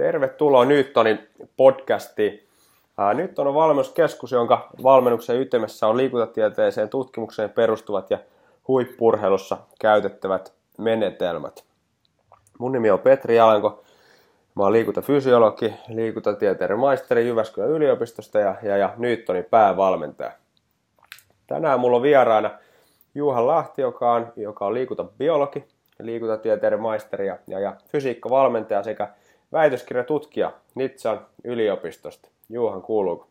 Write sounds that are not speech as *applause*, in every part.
Tervetuloa Newtonin podcastiin. Nyt on valmennuskeskus, jonka valmennuksen ytimessä on liikuntatieteeseen tutkimukseen perustuvat ja huippurheilussa käytettävät menetelmät. Mun nimi on Petri Alanko. Mä oon liikuntafysiologi, liikuntatieteiden maisteri Jyväskylän yliopistosta ja, ja, ja Newtonin päävalmentaja. Tänään mulla on vieraana Juha Lahti, joka on, joka on liikuntabiologi, liikuntatieteiden maisteri ja, ja, ja fysiikkavalmentaja sekä väitöskirjatutkija Nitsan yliopistosta. Juuhan, kuuluuko?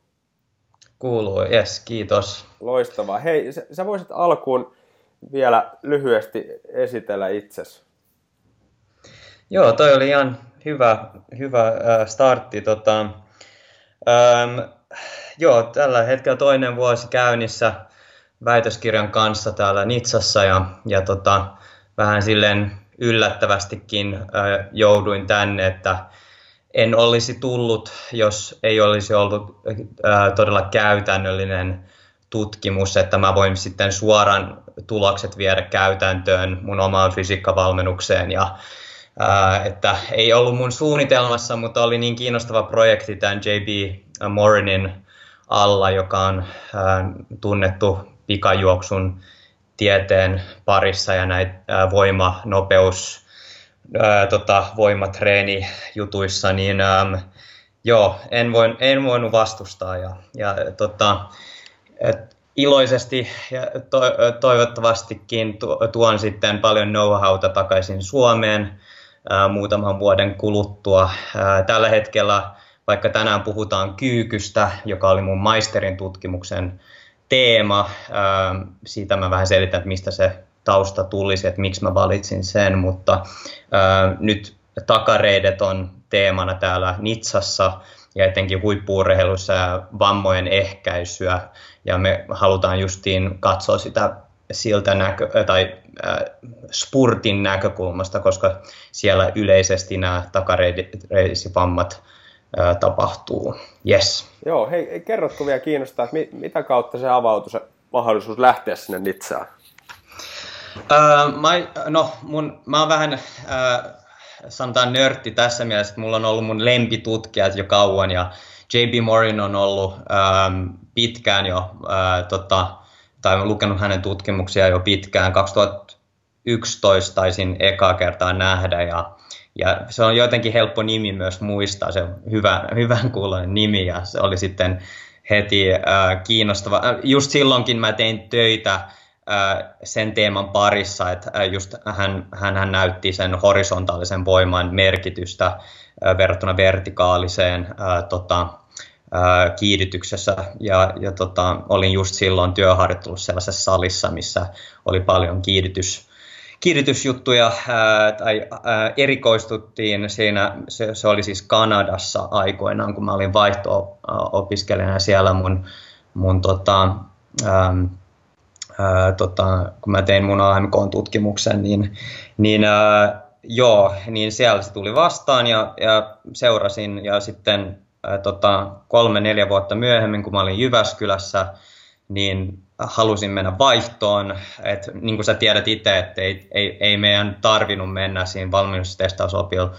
Kuuluu, yes, kiitos. Loistavaa. Hei, sä, sä voisit alkuun vielä lyhyesti esitellä itsesi. Joo, toi oli ihan hyvä, hyvä äh, startti. Tota, ähm, joo, tällä hetkellä toinen vuosi käynnissä väitöskirjan kanssa täällä Nitsassa ja, ja tota, vähän silleen yllättävästikin jouduin tänne, että en olisi tullut, jos ei olisi ollut todella käytännöllinen tutkimus, että mä voin sitten suoraan tulokset viedä käytäntöön mun omaan fysiikkavalmennukseen ja että ei ollut mun suunnitelmassa, mutta oli niin kiinnostava projekti tämän J.B. Morinin alla, joka on tunnettu pikajuoksun tieteen parissa ja näitä voima, nopeus, ää, tota, voimatreeni jutuissa, niin ää, joo, en, voin, en voinut vastustaa ja, ja tota, et, iloisesti ja to, toivottavastikin tuon sitten paljon know-howta takaisin Suomeen ää, muutaman vuoden kuluttua. Ää, tällä hetkellä, vaikka tänään puhutaan kyykystä, joka oli mun maisterin tutkimuksen teema. Siitä mä vähän selitän, että mistä se tausta tulisi, että miksi mä valitsin sen, mutta nyt takareidet on teemana täällä Nitsassa ja etenkin huippuurheilussa ja vammojen ehkäisyä. Ja me halutaan justiin katsoa sitä siltä näkö- tai äh, spurtin näkökulmasta, koska siellä yleisesti nämä takareisivammat tapahtuu. Yes. Joo, hei, kerrotko vielä kiinnostaa, että mit, mitä kautta se avautui se mahdollisuus lähteä sinne Nitsaan? Uh, mä, no, mun, mä oon vähän, uh, sanotaan nörtti tässä mielessä, että mulla on ollut mun lempitutkijat jo kauan ja J.B. Morin on ollut um, pitkään jo, uh, tota, tai olen lukenut hänen tutkimuksia jo pitkään, 2011 taisin ekaa kertaa nähdä ja ja se on jotenkin helppo nimi myös muistaa, se hyvä, hyvän kuuloinen nimi ja se oli sitten heti äh, kiinnostava. Äh, just silloinkin mä tein töitä äh, sen teeman parissa, että äh, just hän, hän, hän näytti sen horisontaalisen voiman merkitystä äh, verrattuna vertikaaliseen äh, tota, äh, kiihdytyksessä ja, ja tota, olin just silloin työharjoittelussa sellaisessa salissa, missä oli paljon kiihdytys kiiritysjuttuja ää, tai erikoistuttiin siinä, se, se oli siis Kanadassa aikoinaan, kun mä olin vaihto-opiskelijana siellä mun, mun tota, tota, kun mä tein mun AMK-tutkimuksen, niin, niin joo, niin siellä se tuli vastaan ja, ja seurasin ja sitten tota, kolme-neljä vuotta myöhemmin, kun mä olin Jyväskylässä, niin halusin mennä vaihtoon. Et, niin kuin sä tiedät itse, että ei, ei, ei meidän tarvinnut mennä siinä valmennustestausopilla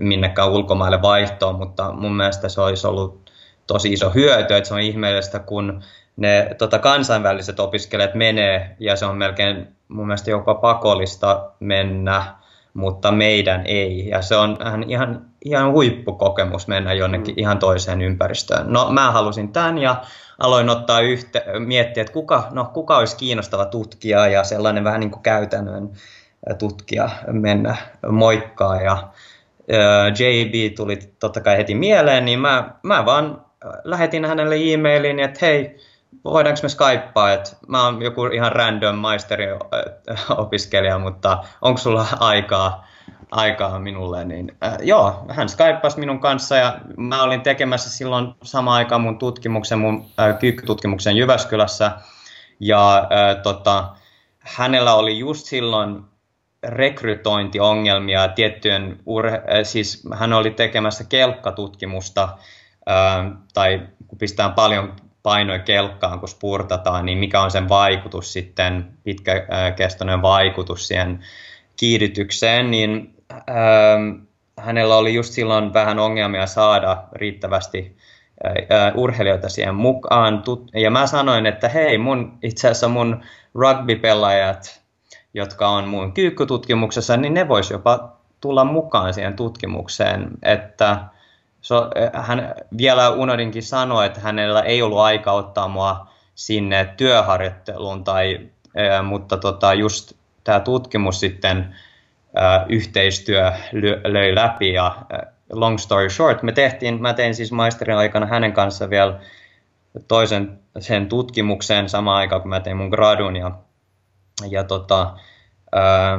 minnekään ulkomaille vaihtoon, mutta mun mielestä se olisi ollut tosi iso hyöty, että se on ihmeellistä, kun ne tota, kansainväliset opiskelijat menee, ja se on melkein mun mielestä jopa pakollista mennä, mutta meidän ei. Ja se on ihan, ihan huippukokemus mennä jonnekin mm. ihan toiseen ympäristöön. No mä halusin tämän ja aloin ottaa yhte, miettiä, että kuka, no, kuka olisi kiinnostava tutkija ja sellainen vähän niin kuin käytännön tutkija mennä moikkaa. Ja JB tuli totta kai heti mieleen, niin mä, mä vaan lähetin hänelle e-mailin, että hei, voidaanko me skyppaa, että mä oon joku ihan random maisterin opiskelija, mutta onko sulla aikaa aikaa minulle, niin äh, joo, hän skyppasi minun kanssa ja mä olin tekemässä silloin samaan aikaan mun tutkimuksen, mun äh, kyykkytutkimuksen Jyväskylässä. Ja äh, tota, hänellä oli just silloin rekrytointiongelmia tiettyjen, urhe- äh, siis hän oli tekemässä kelkkatutkimusta äh, tai kun pistetään paljon painoja kelkkaan, kun spurtataan, niin mikä on sen vaikutus sitten, pitkäkestoinen vaikutus siihen kiihdytykseen, niin ähm, hänellä oli just silloin vähän ongelmia saada riittävästi urheilijoita siihen mukaan. Ja mä sanoin, että hei, mun, itse asiassa mun rugby-pelaajat, jotka on mun kyykkututkimuksessa, niin ne vois jopa tulla mukaan siihen tutkimukseen. Että so, hän vielä unohdinkin sanoa, että hänellä ei ollut aika ottaa mua sinne työharjoitteluun, tai, mutta tota, just tämä tutkimus sitten yhteistyö löi läpi ja long story short, me tehtiin, mä tein siis maisterin aikana hänen kanssa vielä toisen sen tutkimuksen samaan aikaan, kun mä tein mun gradun ja, ja tota, ää,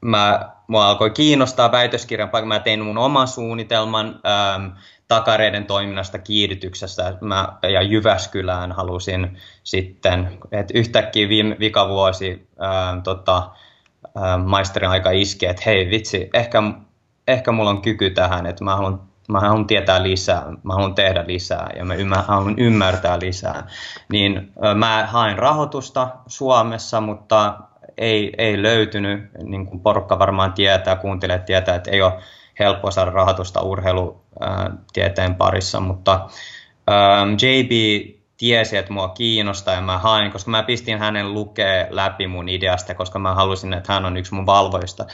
mä, mua alkoi kiinnostaa väitöskirjan, mä tein mun oman suunnitelman ää, takareiden toiminnasta kiihdytyksessä mä, ja Jyväskylään halusin sitten, että yhtäkkiä viime vikavuosi ää, tota, ää, maisterin aika iski, että hei vitsi, ehkä ehkä mulla on kyky tähän, että mä haluan, mä haluan tietää lisää, mä haluan tehdä lisää ja mä haluan ymmärtää lisää. Niin mä hain rahoitusta Suomessa, mutta ei, ei löytynyt, niin kuin porukka varmaan tietää, kuuntelijat tietää, että ei ole helppo saada rahoitusta urheilutieteen parissa, mutta ähm, JB tiesi, että mua kiinnostaa ja mä hain, koska mä pistin hänen lukee läpi mun ideasta, koska mä halusin, että hän on yksi mun valvoista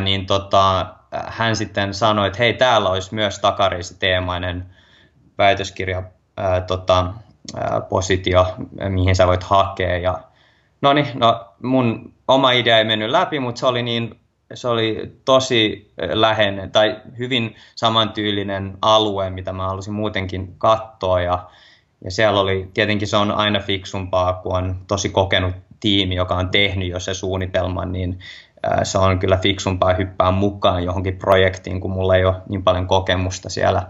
niin tota, hän sitten sanoi, että hei, täällä olisi myös takariisi-teemainen väitöskirja ää, tota, positio, mihin sä voit hakea. Ja, no niin, no, mun oma idea ei mennyt läpi, mutta se oli niin se oli tosi läheinen tai hyvin samantyylinen alue, mitä mä halusin muutenkin katsoa ja, ja siellä oli, tietenkin se on aina fiksumpaa, kun on tosi kokenut tiimi, joka on tehnyt jo se suunnitelman, niin se on kyllä fiksumpaa hyppää mukaan johonkin projektiin, kun mulla ei ole niin paljon kokemusta siellä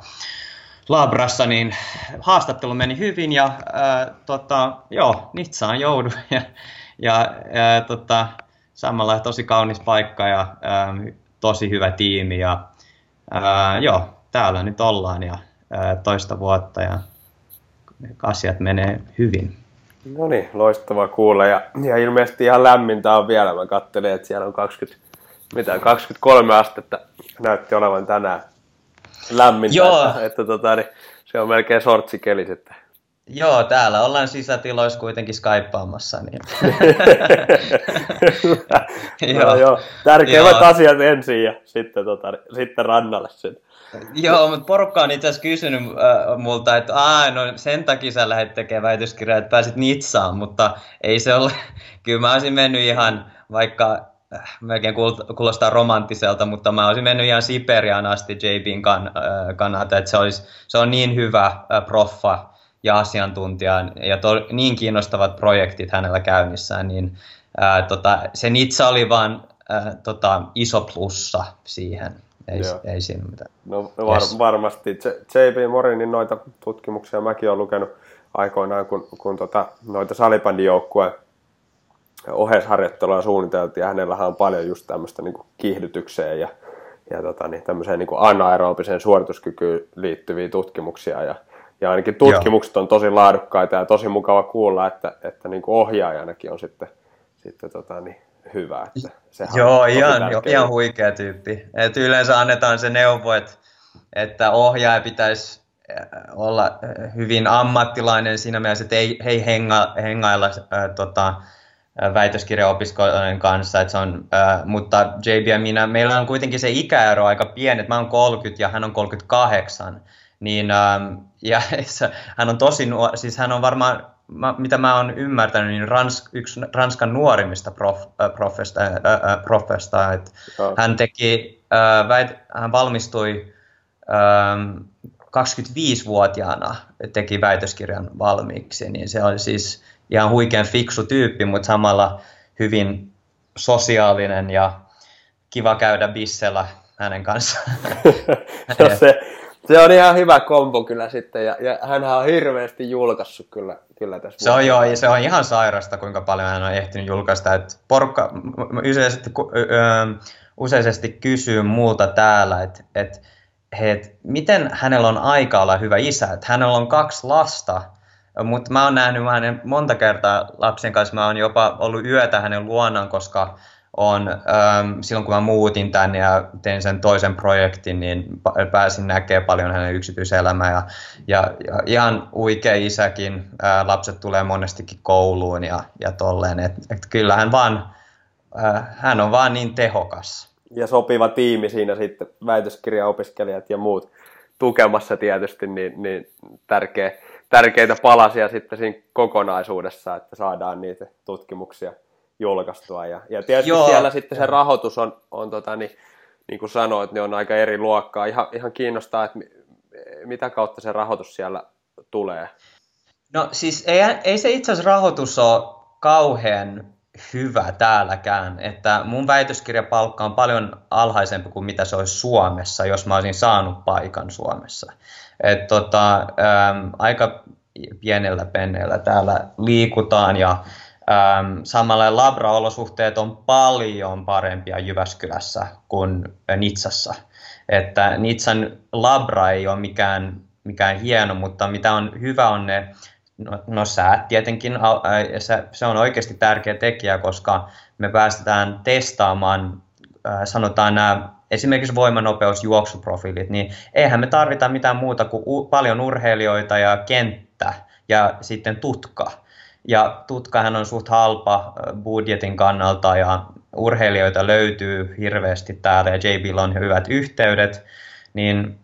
labrassa, niin haastattelu meni hyvin ja ää, tota, joo, Nitsaan joudu *laughs* ja, ja ää, tota, samalla tosi kaunis paikka ja ää, tosi hyvä tiimi ja ää, joo, täällä nyt ollaan ja ää, toista vuotta ja asiat menee hyvin. No niin, loistavaa kuulla. Ja, ja ilmeisesti ihan lämmintä on vielä. Mä katselin, että siellä on 20, mitä, 23 astetta näytti olevan tänään lämmintä. Joo. Että, että tota, niin, se on melkein sortsikeli sitten. Joo, täällä ollaan sisätiloissa kuitenkin skypeaamassa. Niin. *laughs* no, joo. Tärkeimmät joo. asiat ensin ja sitten, tota, sitten rannalle sen. Joo, mutta porukka on itse asiassa kysynyt äh, multa, että Aa, no sen takia sä lähdet tekemään väitöskirjaa, että pääsit Nitsaan, mutta ei se ole. *laughs* Kyllä mä olisin mennyt ihan, vaikka äh, melkein kuulostaa romanttiselta, mutta mä olisin mennyt ihan Siperiaan asti JBin kan, äh, kannalta, että se, olisi, se on niin hyvä äh, proffa ja asiantuntija ja to, niin kiinnostavat projektit hänellä käynnissään, niin äh, tota, se Nitsa oli vaan äh, tota, iso plussa siihen. Ei, ei siinä mitään. No var, yes. varmasti. J.P. Morinin noita tutkimuksia mäkin olen lukenut aikoinaan, kun, kun tota, noita salibandijoukkueen ohesharjoittelua suunniteltiin, ja hänellähän on paljon just tämmöistä niin kiihdytykseen ja, ja tota, niin, tämmöiseen niin anaerobiseen suorituskykyyn liittyviä tutkimuksia, ja, ja ainakin tutkimukset Joo. on tosi laadukkaita ja tosi mukava kuulla, että, että niin ohjaajanakin on sitten, sitten tota, niin, hyvä. Että sehän Joo, ihan, jo, ihan huikea tyyppi. Et yleensä annetaan se neuvo, että, että ohjaaja pitäisi äh, olla äh, hyvin ammattilainen siinä mielessä, että ei, ei henga, hengailla äh, tota, äh, väitöskirjaopiskelijoiden kanssa, että se on, äh, mutta JB ja minä, meillä on kuitenkin se ikäero aika pieni, että mä oon 30 ja hän on 38, niin ähm, *laughs* ja hän on tosi nuori, siis hän on varmaan mitä mä oon ymmärtänyt, niin Rans, yksi Ranskan nuorimmista prof, äh, profesta, äh, äh, profesta että oh. hän teki, äh, väit, hän valmistui äh, 25-vuotiaana, teki väitöskirjan valmiiksi, niin se oli siis ihan huikean fiksu tyyppi, mutta samalla hyvin sosiaalinen ja kiva käydä bissellä hänen kanssaan. no *laughs* se, se on ihan hyvä kombo kyllä sitten, ja, ja hän on hirveästi julkaissut kyllä, kyllä tässä. Se on joo, ja se on ihan sairasta, kuinka paljon hän on ehtinyt julkaista. Että porukka useisesti, useisesti kysyy muulta täällä, että, että et, miten hänellä on aika olla hyvä isä. Että hänellä on kaksi lasta, mutta mä oon nähnyt hänen monta kertaa lapsen kanssa. Mä oon jopa ollut yötä hänen luonaan, koska on, ähm, silloin kun mä muutin tänne ja tein sen toisen projektin, niin pääsin näkemään paljon hänen yksityiselämää ja, ja, ja ihan uikea isäkin, äh, lapset tulee monestikin kouluun ja, ja tolleen, että et kyllähän vaan, äh, hän on vaan niin tehokas. Ja sopiva tiimi siinä sitten, väitöskirjaopiskelijat ja muut tukemassa tietysti, niin, niin tärkeä, tärkeitä palasia sitten siinä kokonaisuudessa, että saadaan niitä tutkimuksia julkaistua. Ja, ja tietysti Joo. siellä sitten se rahoitus on, on tota, niin, niin kuin sanoit, ne on aika eri luokkaa. Ihan, ihan kiinnostaa, että mitä kautta se rahoitus siellä tulee. No siis ei, ei se itse asiassa rahoitus ole kauhean hyvä täälläkään, että mun väitöskirjapalkka on paljon alhaisempi kuin mitä se olisi Suomessa, jos mä olisin saanut paikan Suomessa. Et tota, äm, aika pienellä penneellä täällä liikutaan ja äm, samalla labraolosuhteet on paljon parempia Jyväskylässä kuin Nitsassa. Että Nitsan labra ei ole mikään, mikään hieno, mutta mitä on hyvä on ne No, no säät tietenkin, se on oikeasti tärkeä tekijä, koska me päästetään testaamaan, sanotaan nämä esimerkiksi voimanopeus, juoksuprofiilit, niin eihän me tarvita mitään muuta kuin paljon urheilijoita ja kenttä ja sitten tutka. Ja tutkahan on suht halpa budjetin kannalta ja urheilijoita löytyy hirveästi täällä ja JBilla on hyvät yhteydet, niin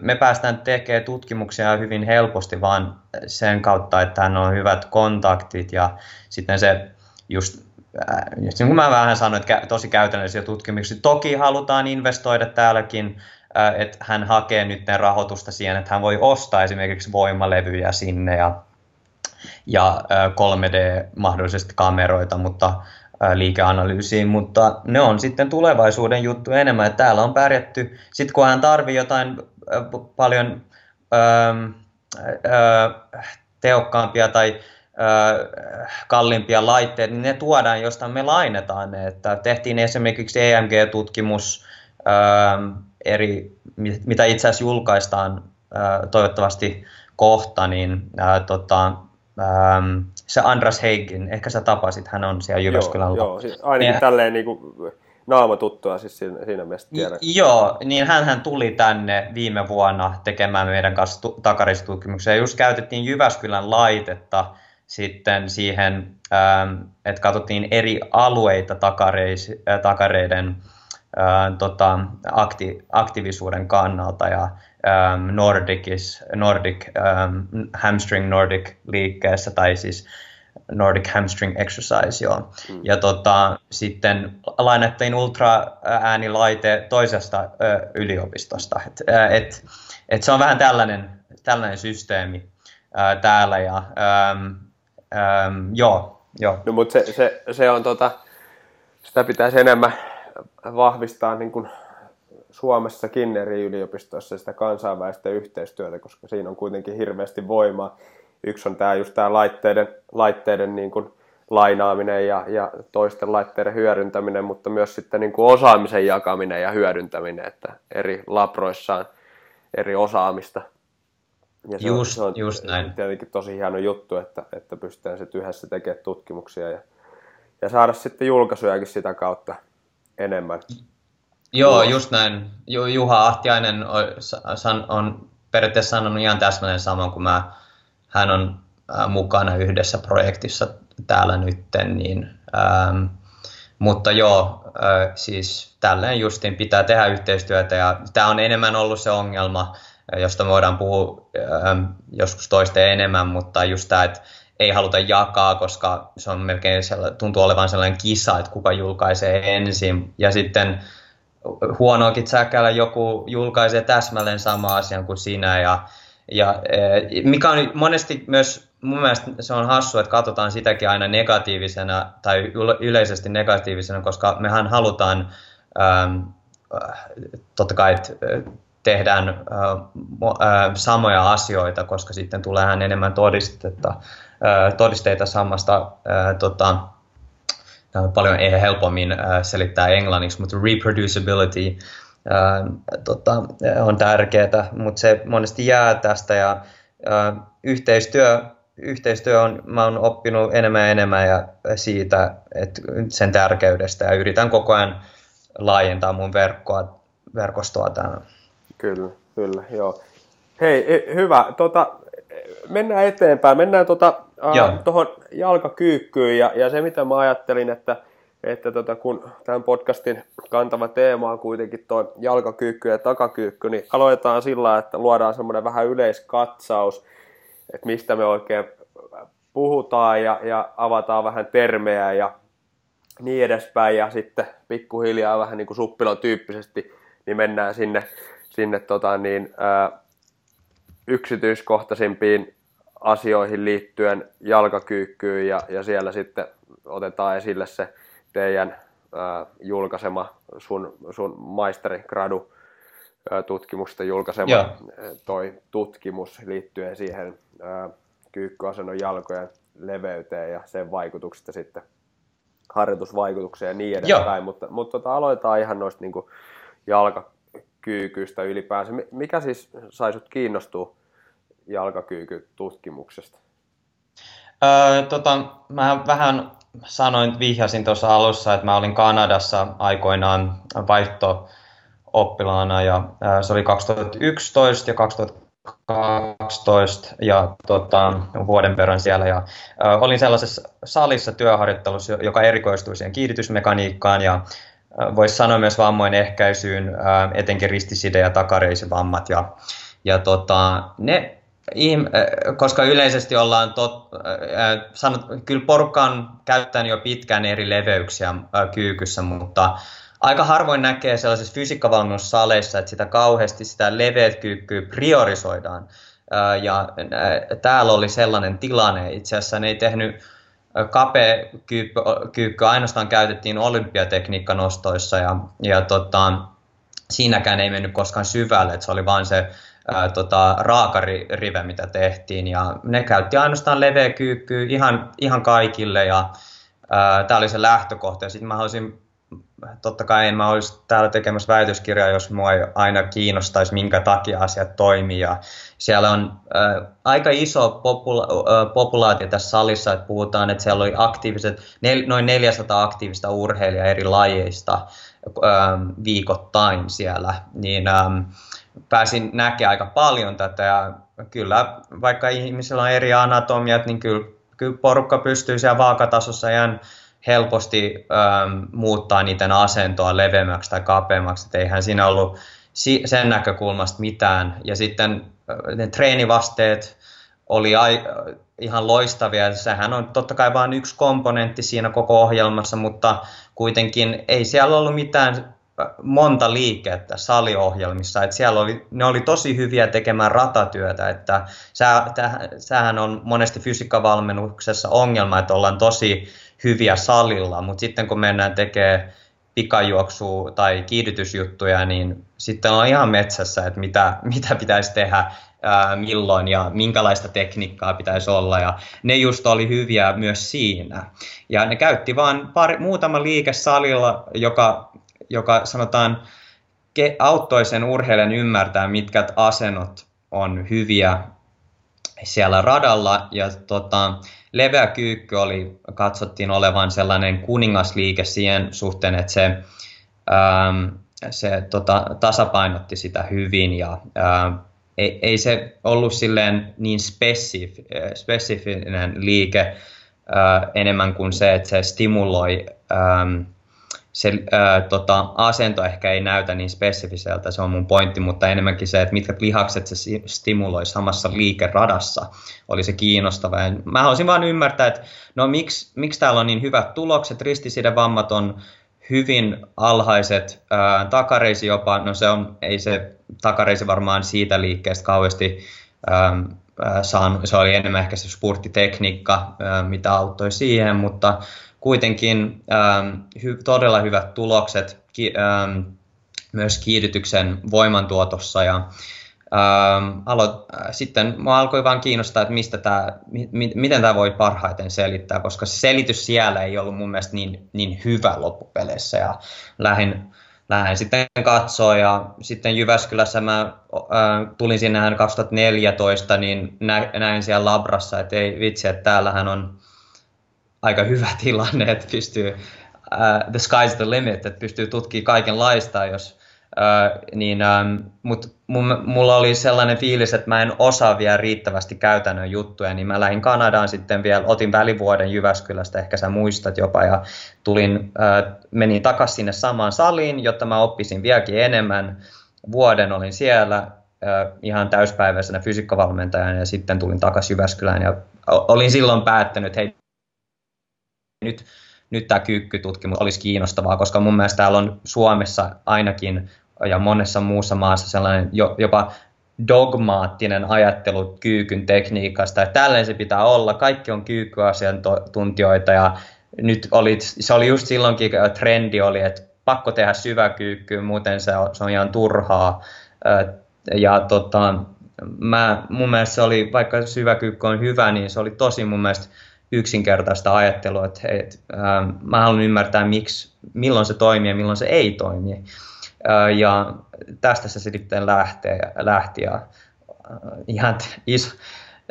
me päästään tekemään tutkimuksia hyvin helposti vaan sen kautta, että hän on hyvät kontaktit ja sitten se just niin kuin mä vähän sanoin, että tosi käytännöllisiä tutkimuksia. Toki halutaan investoida täälläkin, että hän hakee nyt rahoitusta siihen, että hän voi ostaa esimerkiksi voimalevyjä sinne ja, ja 3D mahdollisesti kameroita, mutta liikeanalyysiin, mutta ne on sitten tulevaisuuden juttu enemmän. Että täällä on pärjätty, sitten kun hän tarvii jotain paljon ö, ö, tehokkaampia tai kalliimpia laitteita, niin ne tuodaan, josta me lainetaan ne. Että tehtiin esimerkiksi EMG-tutkimus, eri, mitä itse asiassa julkaistaan toivottavasti kohta, niin tota, se Andras Heigin, ehkä sä tapasit, hän on siellä Jyväskylän Joo, joo siis ainakin ja, tälleen niin kuin naama tuttua siis siinä, siinä mielessä tiedän. Joo, niin hän, hän tuli tänne viime vuonna tekemään meidän kanssa takaristutkimuksia. Just käytettiin Jyväskylän laitetta sitten siihen, että katsottiin eri alueita takareis, takareiden tota, akti, aktiivisuuden kannalta ja ähm, Nordicis, Nordic, ähm, hamstring Nordic liikkeessä tai siis Nordic Hamstring Exercise, joo. Mm. Ja tota, sitten lainattiin ultra-äänilaite toisesta ö, yliopistosta. Et, et, et se on vähän tällainen, tällainen systeemi ää, täällä. Ja, äm, äm, joo, joo. No, mutta se, se, se on tota, sitä pitäisi enemmän vahvistaa niin kuin Suomessakin eri yliopistoissa sitä kansainvälistä yhteistyötä, koska siinä on kuitenkin hirveästi voimaa. Yksi on tämä just tämä laitteiden, laitteiden niin kuin lainaaminen ja, ja toisten laitteiden hyödyntäminen, mutta myös sitten niin kuin osaamisen jakaminen ja hyödyntäminen, että eri labroissa on eri osaamista. Ja se just, on, se on just näin. tietenkin tosi hieno juttu, että, että pystytään sitten yhdessä tekemään tutkimuksia ja, ja saada sitten julkaisujakin sitä kautta enemmän. Joo, just näin. Juha Ahtiainen on, on periaatteessa sanonut ihan täsmälleen saman kuin mä. Hän on äh, mukana yhdessä projektissa täällä nytten, niin, ähm, mutta joo, äh, siis tälleen justiin pitää tehdä yhteistyötä ja tämä on enemmän ollut se ongelma, josta me voidaan puhua äh, joskus toista enemmän, mutta just tämä, että ei haluta jakaa, koska se on melkein tuntuu olevan sellainen kisa, että kuka julkaisee ensin. Ja sitten huonoakin säkällä joku julkaisee täsmälleen sama asian kuin sinä. Ja, ja e, mikä on monesti myös, mun mielestä se on hassu, että katsotaan sitäkin aina negatiivisena tai yleisesti negatiivisena, koska mehän halutaan ähm, totta kai, että tehdään äh, äh, samoja asioita, koska sitten tulee enemmän todistetta todisteita samasta tota, paljon helpommin selittää englanniksi, mutta reproducibility tota, on tärkeää, mutta se monesti jää tästä ja yhteistyö yhteistyö on, mä oon oppinut enemmän ja enemmän ja siitä, että sen tärkeydestä ja yritän koko ajan laajentaa mun verkkoa, verkostoa tämän. Kyllä, kyllä, joo. Hei, hyvä. Tota, mennään eteenpäin. Mennään tuota, tuohon jalkakyykkyyn ja, ja se, mitä mä ajattelin, että, että tota, kun tämän podcastin kantava teema on kuitenkin tuo jalkakyykky ja takakyykky, niin aloitetaan sillä, että luodaan semmoinen vähän yleiskatsaus, että mistä me oikein puhutaan ja, ja avataan vähän termejä ja niin edespäin. Ja sitten pikkuhiljaa vähän niin kuin suppilon tyyppisesti niin mennään sinne, sinne tota niin, ää, yksityiskohtaisimpiin asioihin liittyen jalkakyykkyyn ja, ja siellä sitten otetaan esille se teidän ää, julkaisema sun, sun maisterigradu tutkimusta julkaisema ja. toi tutkimus liittyen siihen ää, kyykkyasennon jalkojen leveyteen ja sen vaikutuksesta sitten harjoitusvaikutukseen ja niin edespäin, Joo. mutta, mutta tota, aloitetaan ihan noista niin jalkakyykyistä ylipäänsä. Mikä siis sai sut kiinnostua jalkakyykytutkimuksesta? Öö, tota, mä vähän sanoin, vihjasin tuossa alussa, että mä olin Kanadassa aikoinaan vaihto-oppilaana ja se oli 2011 ja 2012 ja tota, vuoden verran siellä ja ää, olin sellaisessa salissa työharjoittelussa, joka erikoistui siihen kiihdytysmekaniikkaan ja voisi sanoa myös vammojen ehkäisyyn, etenkin ristiside- ja takareisivammat ja, ja tota, ne koska yleisesti ollaan tot, äh, sanot, kyllä porukka on käyttänyt jo pitkään eri leveyksiä äh, kyykyssä, mutta aika harvoin näkee sellaisissa fysiikkavalmennussaleissa, että sitä kauheasti sitä leveät kyykkyä priorisoidaan. Äh, ja äh, täällä oli sellainen tilanne, itse asiassa ne ei tehnyt äh, kapea kyykky, kyykky ainoastaan käytettiin olympiatekniikkanostoissa ja, ja tota, siinäkään ei mennyt koskaan syvälle, että se oli vain se ää, tota, raakarive, mitä tehtiin. Ja ne käytti ainoastaan leveä kyykkyä ihan, ihan kaikille ja tämä oli se lähtökohta. Sitten mä haluaisin, totta kai en mä olisi täällä tekemässä väitöskirjaa, jos mua ei aina kiinnostaisi, minkä takia asiat toimii. Ja siellä on ää, aika iso popula- ää, populaatio tässä salissa, että puhutaan, että siellä oli aktiiviset, nel, noin 400 aktiivista urheilijaa eri lajeista viikoittain siellä. Niin, ää, pääsin näkemään aika paljon tätä ja kyllä vaikka ihmisillä on eri anatomiat, niin kyllä, kyllä porukka pystyy siellä vaakatasossa ihan helposti ähm, muuttaa niiden asentoa leveämmäksi tai kapeammaksi, että eihän siinä ollut si- sen näkökulmasta mitään. Ja sitten äh, ne treenivasteet oli ai- ihan loistavia. Sehän on totta kai vain yksi komponentti siinä koko ohjelmassa, mutta kuitenkin ei siellä ollut mitään monta liikettä saliohjelmissa, että siellä oli, ne oli tosi hyviä tekemään ratatyötä, että sä, sähän on monesti fysiikkavalmennuksessa ongelma, että ollaan tosi hyviä salilla, mutta sitten kun mennään tekemään pikajuoksua tai kiihdytysjuttuja, niin sitten on ihan metsässä, että mitä, mitä pitäisi tehdä, ää, milloin ja minkälaista tekniikkaa pitäisi olla. Ja ne just oli hyviä myös siinä. Ja ne käytti vain muutama liike salilla, joka joka sanotaan auttoi sen urheilijan ymmärtää, mitkä asennot on hyviä siellä radalla. Ja tota, leveä kyykky oli, katsottiin olevan sellainen kuningasliike siihen suhteen, että se, ähm, se tota, tasapainotti sitä hyvin ja äh, ei, ei se ollut silleen niin spesif, spesifinen liike äh, enemmän kuin se, että se stimuloi ähm, se ää, tota, asento ehkä ei näytä niin spesifiseltä, se on mun pointti, mutta enemmänkin se, että mitkä lihakset se stimuloi samassa liikeradassa, oli se kiinnostava. Ja mä haluaisin vaan ymmärtää, että no miksi, miksi täällä on niin hyvät tulokset, ristiside-vammat on hyvin alhaiset, ää, takareisi jopa, no se on, ei se takareisi varmaan siitä liikkeestä kauheasti ää, saan, se oli enemmän ehkä se spurttitekniikka, ää, mitä auttoi siihen, mutta kuitenkin ähm, hy, todella hyvät tulokset ki, ähm, myös kiihdytyksen voimantuotossa ja ähm, alo, äh, sitten mä alkoi vaan kiinnostaa, että mistä tää, mi, miten tämä voi parhaiten selittää, koska se selitys siellä ei ollut mun mielestä niin, niin hyvä loppupeleissä ja lähdin, lähden sitten katsoa ja sitten Jyväskylässä mä äh, tulin sinne 2014, niin nä, näin siellä labrassa, että ei vitsi, että täällähän on aika hyvä *laughs* tilanne, että pystyy, uh, the sky's the limit, että pystyy tutkimaan kaikenlaista, jos niin, ähm, mutta mulla oli sellainen fiilis, että mä en osaa vielä riittävästi käytännön juttuja, niin mä lähdin Kanadaan sitten vielä, otin välivuoden Jyväskylästä, ehkä sä muistat jopa, ja tulin, äh, menin takaisin sinne samaan saliin, jotta mä oppisin vieläkin enemmän. Vuoden olin siellä ihan täyspäiväisenä fysiikkavalmentajana ja sitten tulin takaisin Jyväskylään ja olin silloin päättänyt, hei nyt nyt tämä kyykkytutkimus olisi kiinnostavaa, koska mun mielestä täällä on Suomessa ainakin ja monessa muussa maassa sellainen jopa dogmaattinen ajattelu kyykyn tekniikasta, että tälleen se pitää olla, kaikki on kyykkyasiantuntijoita ja nyt oli, se oli just silloinkin trendi oli, että pakko tehdä syväkyykky, muuten se on, se on ihan turhaa. Ja tota, mä, mun mielestä se oli, vaikka syväkyykky on hyvä, niin se oli tosi mun mielestä yksinkertaista ajattelua, että hei, et, äh, mä haluan ymmärtää, miksi, milloin se toimii ja milloin se ei toimi. Ja tästä se sitten lähtee, lähti ja ihan iso,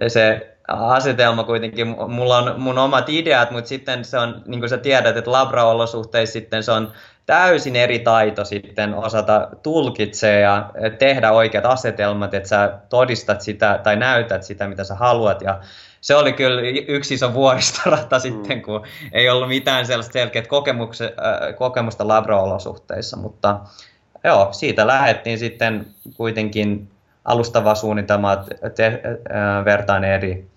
se asetelma kuitenkin, mulla on mun omat ideat, mutta sitten se on, niin kuin sä tiedät, että labraolosuhteissa sitten se on täysin eri taito sitten osata tulkitsea ja tehdä oikeat asetelmat, että sä todistat sitä tai näytät sitä, mitä sä haluat ja se oli kyllä yksi iso vuoristorata mm. sitten, kun ei ollut mitään sellaista selkeät kokemusta labraolosuhteissa, mutta joo, siitä lähdettiin sitten kuitenkin alustava suunnitelma, te, äh, vertaan eri,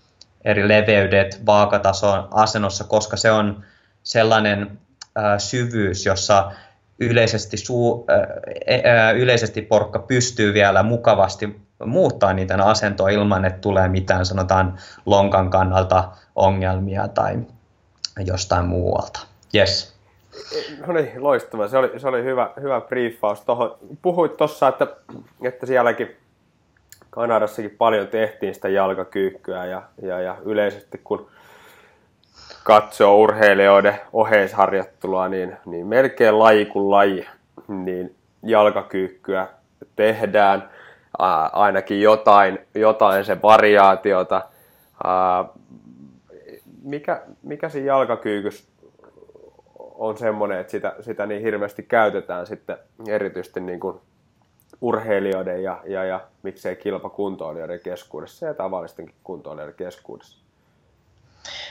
eri leveydet vaakatason asennossa, koska se on sellainen äh, syvyys, jossa yleisesti, suu, äh, äh, yleisesti porkka pystyy vielä mukavasti muuttaa niitä asentoa ilman, että tulee mitään sanotaan lonkan kannalta ongelmia tai jostain muualta. Yes. No niin, loistava. Se oli, se oli hyvä, hyvä briefaus. Toho, puhuit tuossa, että, että sielläkin Kanadassakin paljon tehtiin sitä jalkakyykkyä ja, ja, ja yleisesti kun katsoo urheilijoiden oheisharjoittelua, niin, niin melkein laji kuin laji, niin jalkakyykkyä tehdään ainakin jotain, jotain se variaatiota. Mikä, mikä siinä jalkakyykys on semmoinen, että sitä, sitä niin hirveästi käytetään sitten erityisesti niin kuin urheilijoiden ja, ja, ja miksei kilpakuntoilijoiden keskuudessa ja tavallistenkin kuntoilijoiden keskuudessa?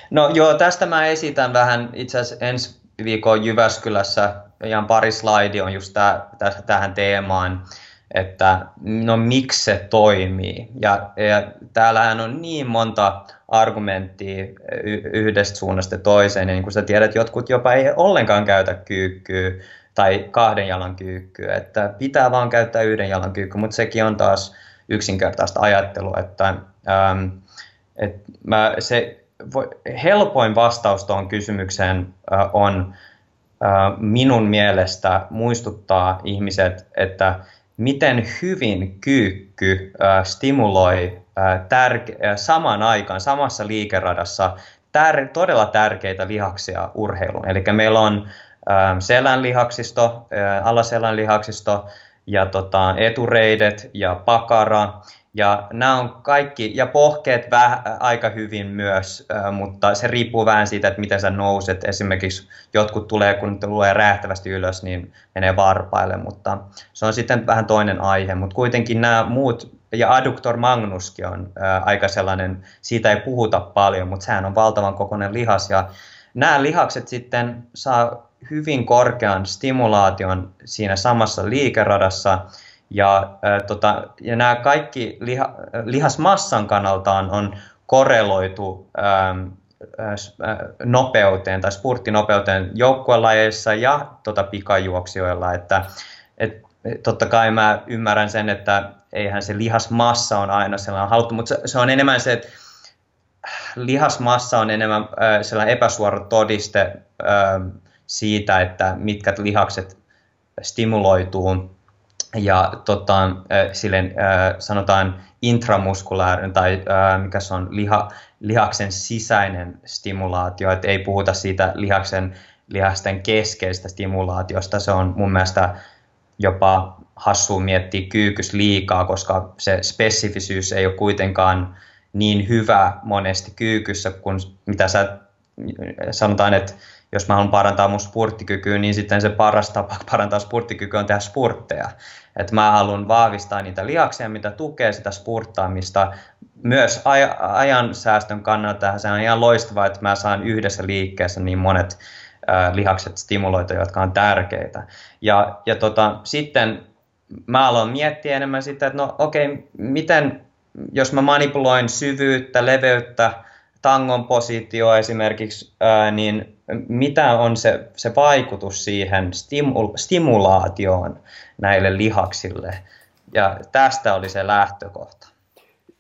No joo, tästä mä esitän vähän itse asiassa ensi viikon Jyväskylässä, ihan pari slaidia on just tää, tähän teemaan, että no miksi se toimii. Ja, ja täällähän on niin monta argumenttia yhdestä suunnasta toiseen, ja niin kuin sä tiedät, jotkut jopa ei ollenkaan käytä kyykkyä tai kahden jalan kyykkyä, että pitää vaan käyttää yhden jalan kyykkyä, mutta sekin on taas yksinkertaista ajattelua, että ähm, et mä, se voi, helpoin vastaus tuohon kysymykseen äh, on äh, minun mielestä muistuttaa ihmiset, että miten hyvin kyykky äh, stimuloi äh, tärke- äh, samaan aikaan, samassa liikeradassa tär- todella tärkeitä lihaksia urheiluun. Eli meillä on äh, selän lihaksisto, äh, alaselän lihaksisto ja tota, etureidet ja pakara ja nämä on kaikki, ja pohkeet väh, aika hyvin myös, mutta se riippuu vähän siitä, että miten sä nouset. Esimerkiksi jotkut tulee, kun tulee räjähtävästi ylös, niin menee varpaille, mutta se on sitten vähän toinen aihe. Mutta kuitenkin nämä muut, ja adduktor magnuskin on aika sellainen, siitä ei puhuta paljon, mutta sehän on valtavan kokoinen lihas, ja nämä lihakset sitten saa hyvin korkean stimulaation siinä samassa liikeradassa, ja, ää, tota, ja nämä kaikki liha, lihasmassan kannaltaan on korreloitu ää, nopeuteen tai spurttinopeuteen joukkuelajeissa ja tota, pikajuoksijoilla. Että, et, totta kai mä ymmärrän sen, että eihän se lihasmassa on aina sellainen haluttu, mutta se, se on enemmän se, että lihasmassa on enemmän äh, sellainen epäsuora todiste siitä, että mitkä lihakset stimuloituu ja tota, silleen, sanotaan intramuskulaarinen tai mikä se on liha, lihaksen sisäinen stimulaatio, että ei puhuta siitä lihaksen, lihasten keskeistä stimulaatiosta, se on mun mielestä jopa hassu miettiä kyykys liikaa, koska se spesifisyys ei ole kuitenkaan niin hyvä monesti kyykyssä, kun mitä sä sanotaan, että jos mä haluan parantaa mun spurttikykyä, niin sitten se paras tapa *laughs* parantaa spurttikykyä on tehdä spurtteja. Et mä haluan vahvistaa niitä lihaksia, mitä tukee sitä spurttaamista. Myös aj- ajan säästön kannalta se on ihan loistavaa, että mä saan yhdessä liikkeessä niin monet äh, lihakset stimuloita, jotka on tärkeitä. Ja, ja tota, sitten mä aloin miettiä enemmän sitä, että no okei, okay, miten, jos mä manipuloin syvyyttä, leveyttä, tangon positio esimerkiksi, ää, niin mitä on se, se vaikutus siihen stimu- stimulaatioon näille lihaksille? Ja tästä oli se lähtökohta.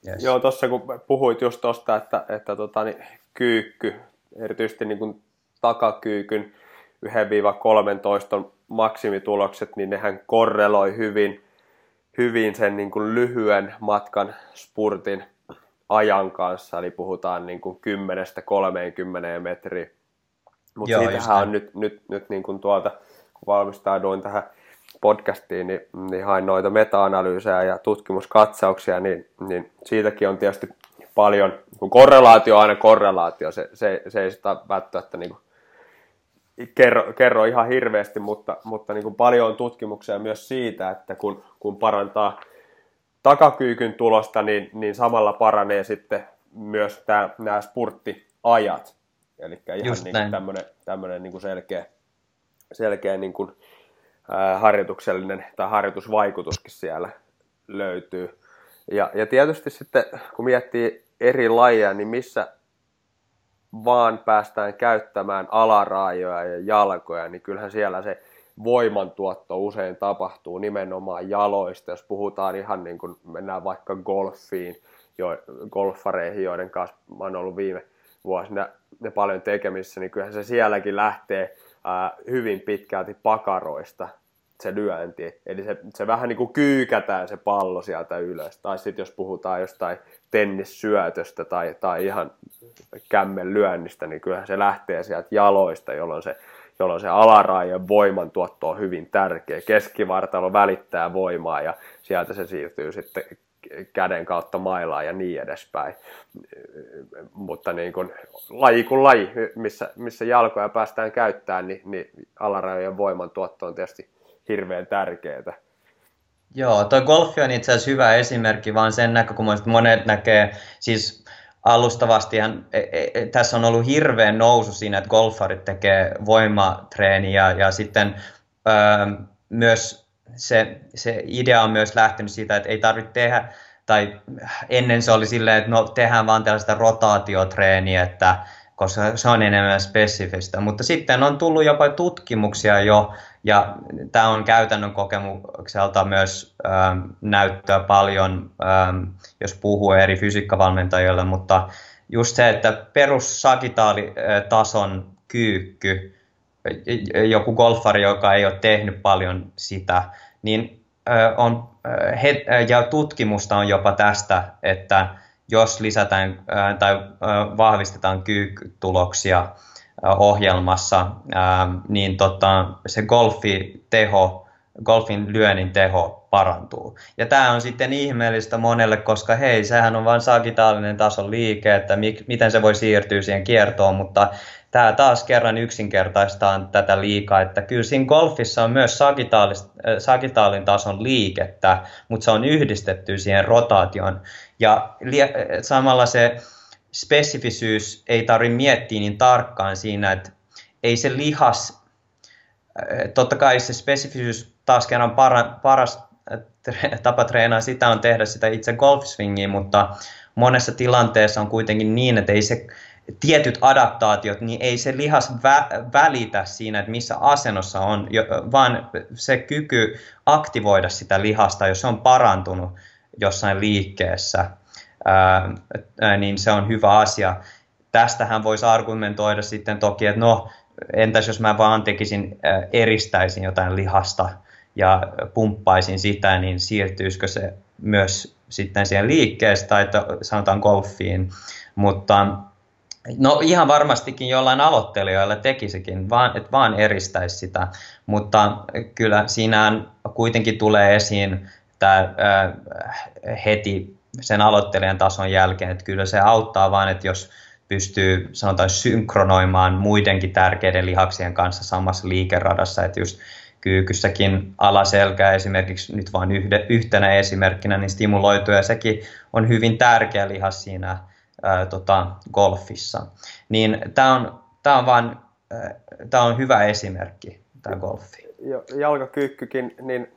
Yes. Joo, tuossa kun puhuit just tuosta, että, että tota, niin, kyykky, erityisesti niin kuin takakyykyn 1-13 maksimitulokset, niin nehän korreloi hyvin, hyvin sen niin kuin lyhyen matkan spurtin ajan kanssa, eli puhutaan niin kuin 10-30 metriä. Mutta siitähän on nyt, nyt, nyt niin kuin tuolta, kun valmistauduin tähän podcastiin, niin, niin hain noita meta-analyysejä ja tutkimuskatsauksia, niin, niin siitäkin on tietysti paljon, kun korrelaatio on aina korrelaatio, se, se, se ei sitä välttämättä niin kuin kerro, kerro ihan hirveästi, mutta, mutta niin kuin paljon on tutkimuksia myös siitä, että kun, kun parantaa takakyykyn tulosta, niin, niin samalla paranee sitten myös tämä, nämä spurttiajat. Eli ihan niin tämmöinen, tämmöinen niin kuin selkeä, selkeä niin kuin, ää, harjoituksellinen tai harjoitusvaikutuskin siellä löytyy. Ja, ja tietysti sitten, kun miettii eri lajeja, niin missä vaan päästään käyttämään alaraajoja ja jalkoja, niin kyllähän siellä se voimantuotto usein tapahtuu nimenomaan jaloista. Jos puhutaan ihan niin kuin mennään vaikka golfiin, jo, golfareihin, joiden kanssa mä oon ollut viime vuosina ne paljon tekemissä, niin kyllähän se sielläkin lähtee ää, hyvin pitkälti pakaroista se lyönti. Eli se, se vähän niin kuin kyykätään se pallo sieltä ylös. Tai sitten jos puhutaan jostain tennissyötöstä tai, tai ihan kämmen lyönnistä, niin kyllähän se lähtee sieltä jaloista, jolloin se, jolloin se alaraajan voimantuotto on hyvin tärkeä. Keskivartalo välittää voimaa ja sieltä se siirtyy sitten käden kautta mailaan ja niin edespäin. Mutta niin kuin, laji kuin laji, missä, missä jalkoja päästään käyttämään, niin, niin alarajojen voimantuotto on tietysti hirveän tärkeää. Joo, toi golfi on itse asiassa hyvä esimerkki, vaan sen näkökulmasta, että monet näkee, siis alustavastihan e, e, e, tässä on ollut hirveän nousu siinä, että golfarit tekee voimatreeniä ja sitten öö, myös se, se idea on myös lähtenyt siitä, että ei tarvitse tehdä, tai ennen se oli silleen, että no tehdään vaan tällaista rotaatiotreeniä, että koska se on enemmän spesifistä. Mutta sitten on tullut jopa tutkimuksia jo, ja tämä on käytännön kokemukselta myös ähm, näyttöä paljon, ähm, jos puhuu eri fysiikkavalmentajille, mutta just se, että perussagitaalitason kyykky, joku golfari, joka ei ole tehnyt paljon sitä, niin äh, on, äh, ja tutkimusta on jopa tästä, että jos lisätään tai vahvistetaan kyykkytuloksia, ohjelmassa, niin tota, se golfi-teho, golfin lyönnin teho parantuu. Ja tämä on sitten ihmeellistä monelle, koska hei, sehän on vain sagitaalinen tason liike, että mi- miten se voi siirtyä siihen kiertoon, mutta tämä taas kerran yksinkertaistaa tätä liikaa, että kyllä siinä golfissa on myös sagitaalin tason liikettä, mutta se on yhdistetty siihen rotaation. Ja samalla se spesifisyys ei tarvitse miettiä niin tarkkaan siinä, että ei se lihas, äh, totta kai se spesifisyys taas kerran para, paras äh, tapa treenaa sitä on tehdä sitä itse golfswingiä, mutta monessa tilanteessa on kuitenkin niin, että ei se tietyt adaptaatiot, niin ei se lihas vä- välitä siinä, että missä asennossa on, vaan se kyky aktivoida sitä lihasta, jos se on parantunut jossain liikkeessä, niin se on hyvä asia. Tästähän voisi argumentoida sitten toki, että no, entäs jos mä vaan tekisin, eristäisin jotain lihasta ja pumppaisin sitä, niin siirtyisikö se myös sitten siihen liikkeestä tai sanotaan golfiin. Mutta No ihan varmastikin jollain aloittelijoilla tekisikin, vaan, että vaan eristäisi sitä, mutta kyllä siinä kuitenkin tulee esiin tämä heti sen aloittelijan tason jälkeen, että kyllä se auttaa vaan, että jos pystyy sanotaan synkronoimaan muidenkin tärkeiden lihaksien kanssa samassa liikeradassa, että just kyykyssäkin alaselkä esimerkiksi nyt vain yhtenä esimerkkinä niin stimuloitu ja sekin on hyvin tärkeä lihas siinä ää, tota, golfissa. Niin tämä on, tää on, vaan, tää on hyvä esimerkki, tämä golfi. Jalkakyykkykin, niin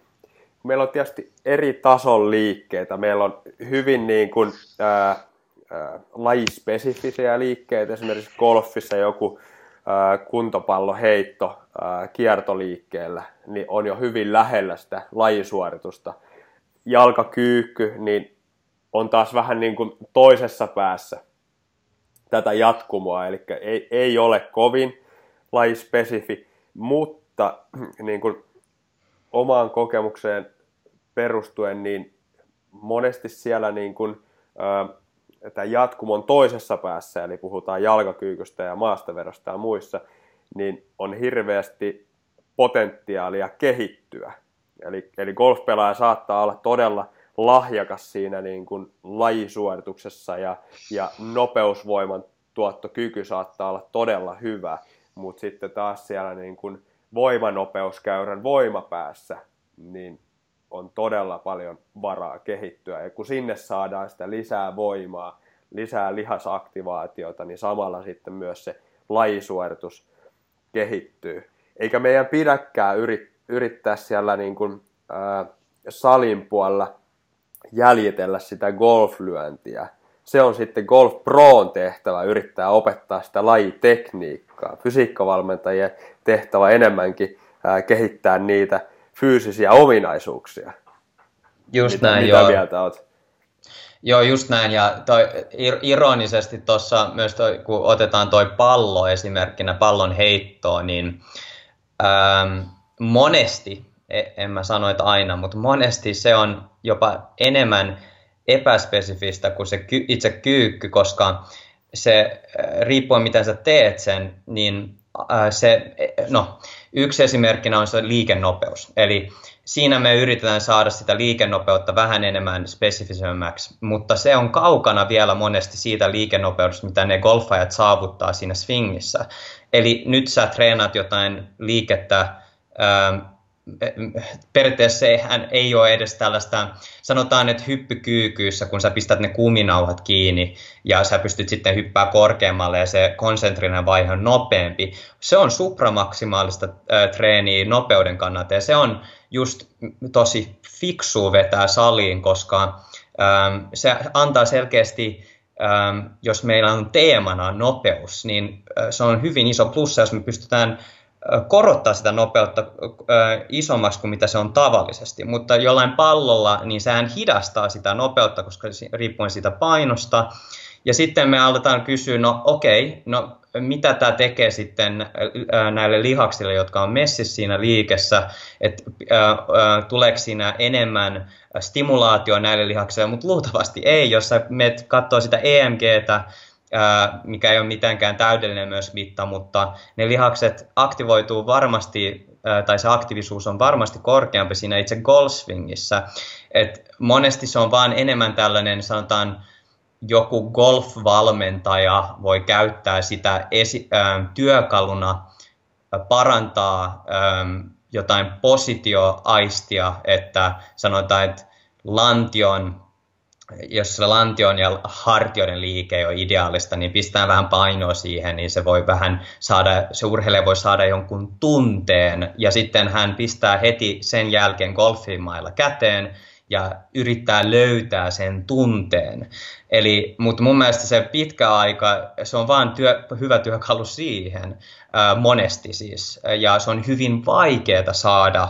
meillä on tietysti eri tason liikkeitä. Meillä on hyvin niin kuin, ää, ää, lajispesifisiä liikkeitä, esimerkiksi golfissa joku ää, kuntopalloheitto ää, kiertoliikkeellä niin on jo hyvin lähellä sitä lajisuoritusta. Jalkakyykky niin on taas vähän niin kuin toisessa päässä tätä jatkumoa, eli ei, ei ole kovin lajispesifi, mutta niin kuin omaan kokemukseen perustuen, niin monesti siellä niin kuin, ää, jatkumon toisessa päässä, eli puhutaan jalkakyykystä ja maastaverosta ja muissa, niin on hirveästi potentiaalia kehittyä. Eli, eli golfpelaaja saattaa olla todella lahjakas siinä niin kuin lajisuorituksessa ja, ja nopeusvoiman tuottokyky saattaa olla todella hyvä, mutta sitten taas siellä niin kuin voimanopeuskäyrän voimapäässä, niin on todella paljon varaa kehittyä. Ja kun sinne saadaan sitä lisää voimaa, lisää lihasaktivaatiota, niin samalla sitten myös se lajisuoritus kehittyy. Eikä meidän pidäkään yrit, yrittää siellä niin kuin, ää, salin puolella jäljitellä sitä golflyöntiä. Se on sitten Golf Proon tehtävä yrittää opettaa sitä lajitekniikkaa. Fysiikkavalmentajien tehtävä enemmänkin ää, kehittää niitä fyysisiä ominaisuuksia. Just mitä, näin, mitä joo. mieltä oot? Joo, just näin. Ja toi, ironisesti tuossa myös toi, kun otetaan toi pallo esimerkkinä, pallon heittoa, niin ähm, monesti, e, en mä sano, että aina, mutta monesti se on jopa enemmän epäspesifistä kuin se ky, itse kyykky, koska se äh, riippuen miten sä teet sen, niin se, no, yksi esimerkkinä on se liikennopeus. Eli siinä me yritetään saada sitä liikennopeutta vähän enemmän spesifisemmäksi, mutta se on kaukana vielä monesti siitä liikennopeudesta, mitä ne golfajat saavuttaa siinä swingissä. Eli nyt sä treenaat jotain liikettä, periaatteessa sehän ei ole edes tällaista, sanotaan, että hyppykyykyissä, kun sä pistät ne kuminauhat kiinni ja sä pystyt sitten hyppää korkeammalle ja se konsentrinen vaihe on nopeampi. Se on supramaksimaalista äh, treeniä nopeuden kannalta ja se on just tosi fiksu vetää saliin, koska ähm, se antaa selkeästi jos meillä on teemana nopeus, niin se on hyvin iso plussa, jos me pystytään korottaa sitä nopeutta isommaksi kuin mitä se on tavallisesti, mutta jollain pallolla niin sehän hidastaa sitä nopeutta, koska riippuen siitä painosta. Ja sitten me aletaan kysyä, no okei, okay, no mitä tämä tekee sitten näille lihaksille, jotka on messissä siinä liikessä, että tuleeko siinä enemmän stimulaatio näille lihaksille, mutta luultavasti ei, jos sä menet katsoa sitä EMGtä, mikä ei ole mitenkään täydellinen myös mitta, mutta ne lihakset aktivoituu varmasti, tai se aktiivisuus on varmasti korkeampi siinä itse golfswingissä. Et monesti se on vaan enemmän tällainen, sanotaan, joku golfvalmentaja voi käyttää sitä esi- työkaluna parantaa jotain positioaistia, että sanotaan, että lantion jos se lantion ja hartioiden liike ole ideaalista, niin pistää vähän painoa siihen, niin se voi vähän saada, se urheilija voi saada jonkun tunteen, ja sitten hän pistää heti sen jälkeen golfimailla käteen, ja yrittää löytää sen tunteen. Eli, mutta mun mielestä se pitkä aika, se on vain työ, hyvä työkalu siihen, monesti siis, ja se on hyvin vaikeaa saada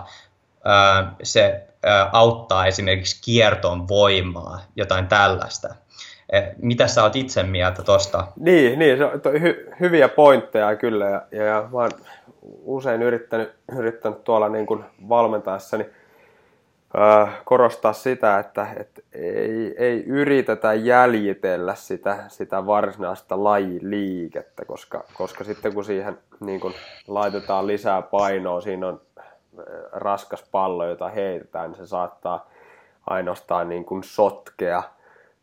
se auttaa esimerkiksi kierton voimaa, jotain tällaista. E, mitä sä oot itse mieltä tuosta? Niin, niin se on hy, hyviä pointteja kyllä, ja, ja, ja mä oon usein yrittänyt, yrittänyt tuolla niin kuin valmentaessani äh, korostaa sitä, että et ei, ei yritetä jäljitellä sitä, sitä varsinaista lajiliikettä, koska, koska sitten kun siihen niin kun laitetaan lisää painoa, siinä on raskas pallo, jota heitetään, niin se saattaa ainoastaan niin kuin sotkea,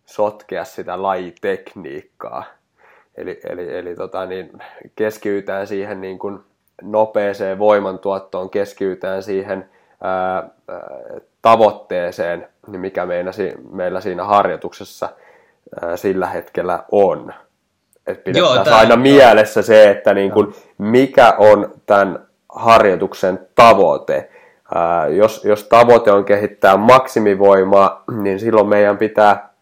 sotkea sitä lajitekniikkaa. Eli, eli, eli tota, niin keskiytään siihen niin kuin nopeeseen voimantuottoon, keskiytään siihen ää, tavoitteeseen, niin mikä meillä siinä harjoituksessa ää, sillä hetkellä on. Et pidettäisiin Joo, tämän, aina mielessä se, että niin kuin, mikä on tämän harjoituksen tavoite. Ää, jos, jos tavoite on kehittää maksimivoimaa, niin silloin meidän pitää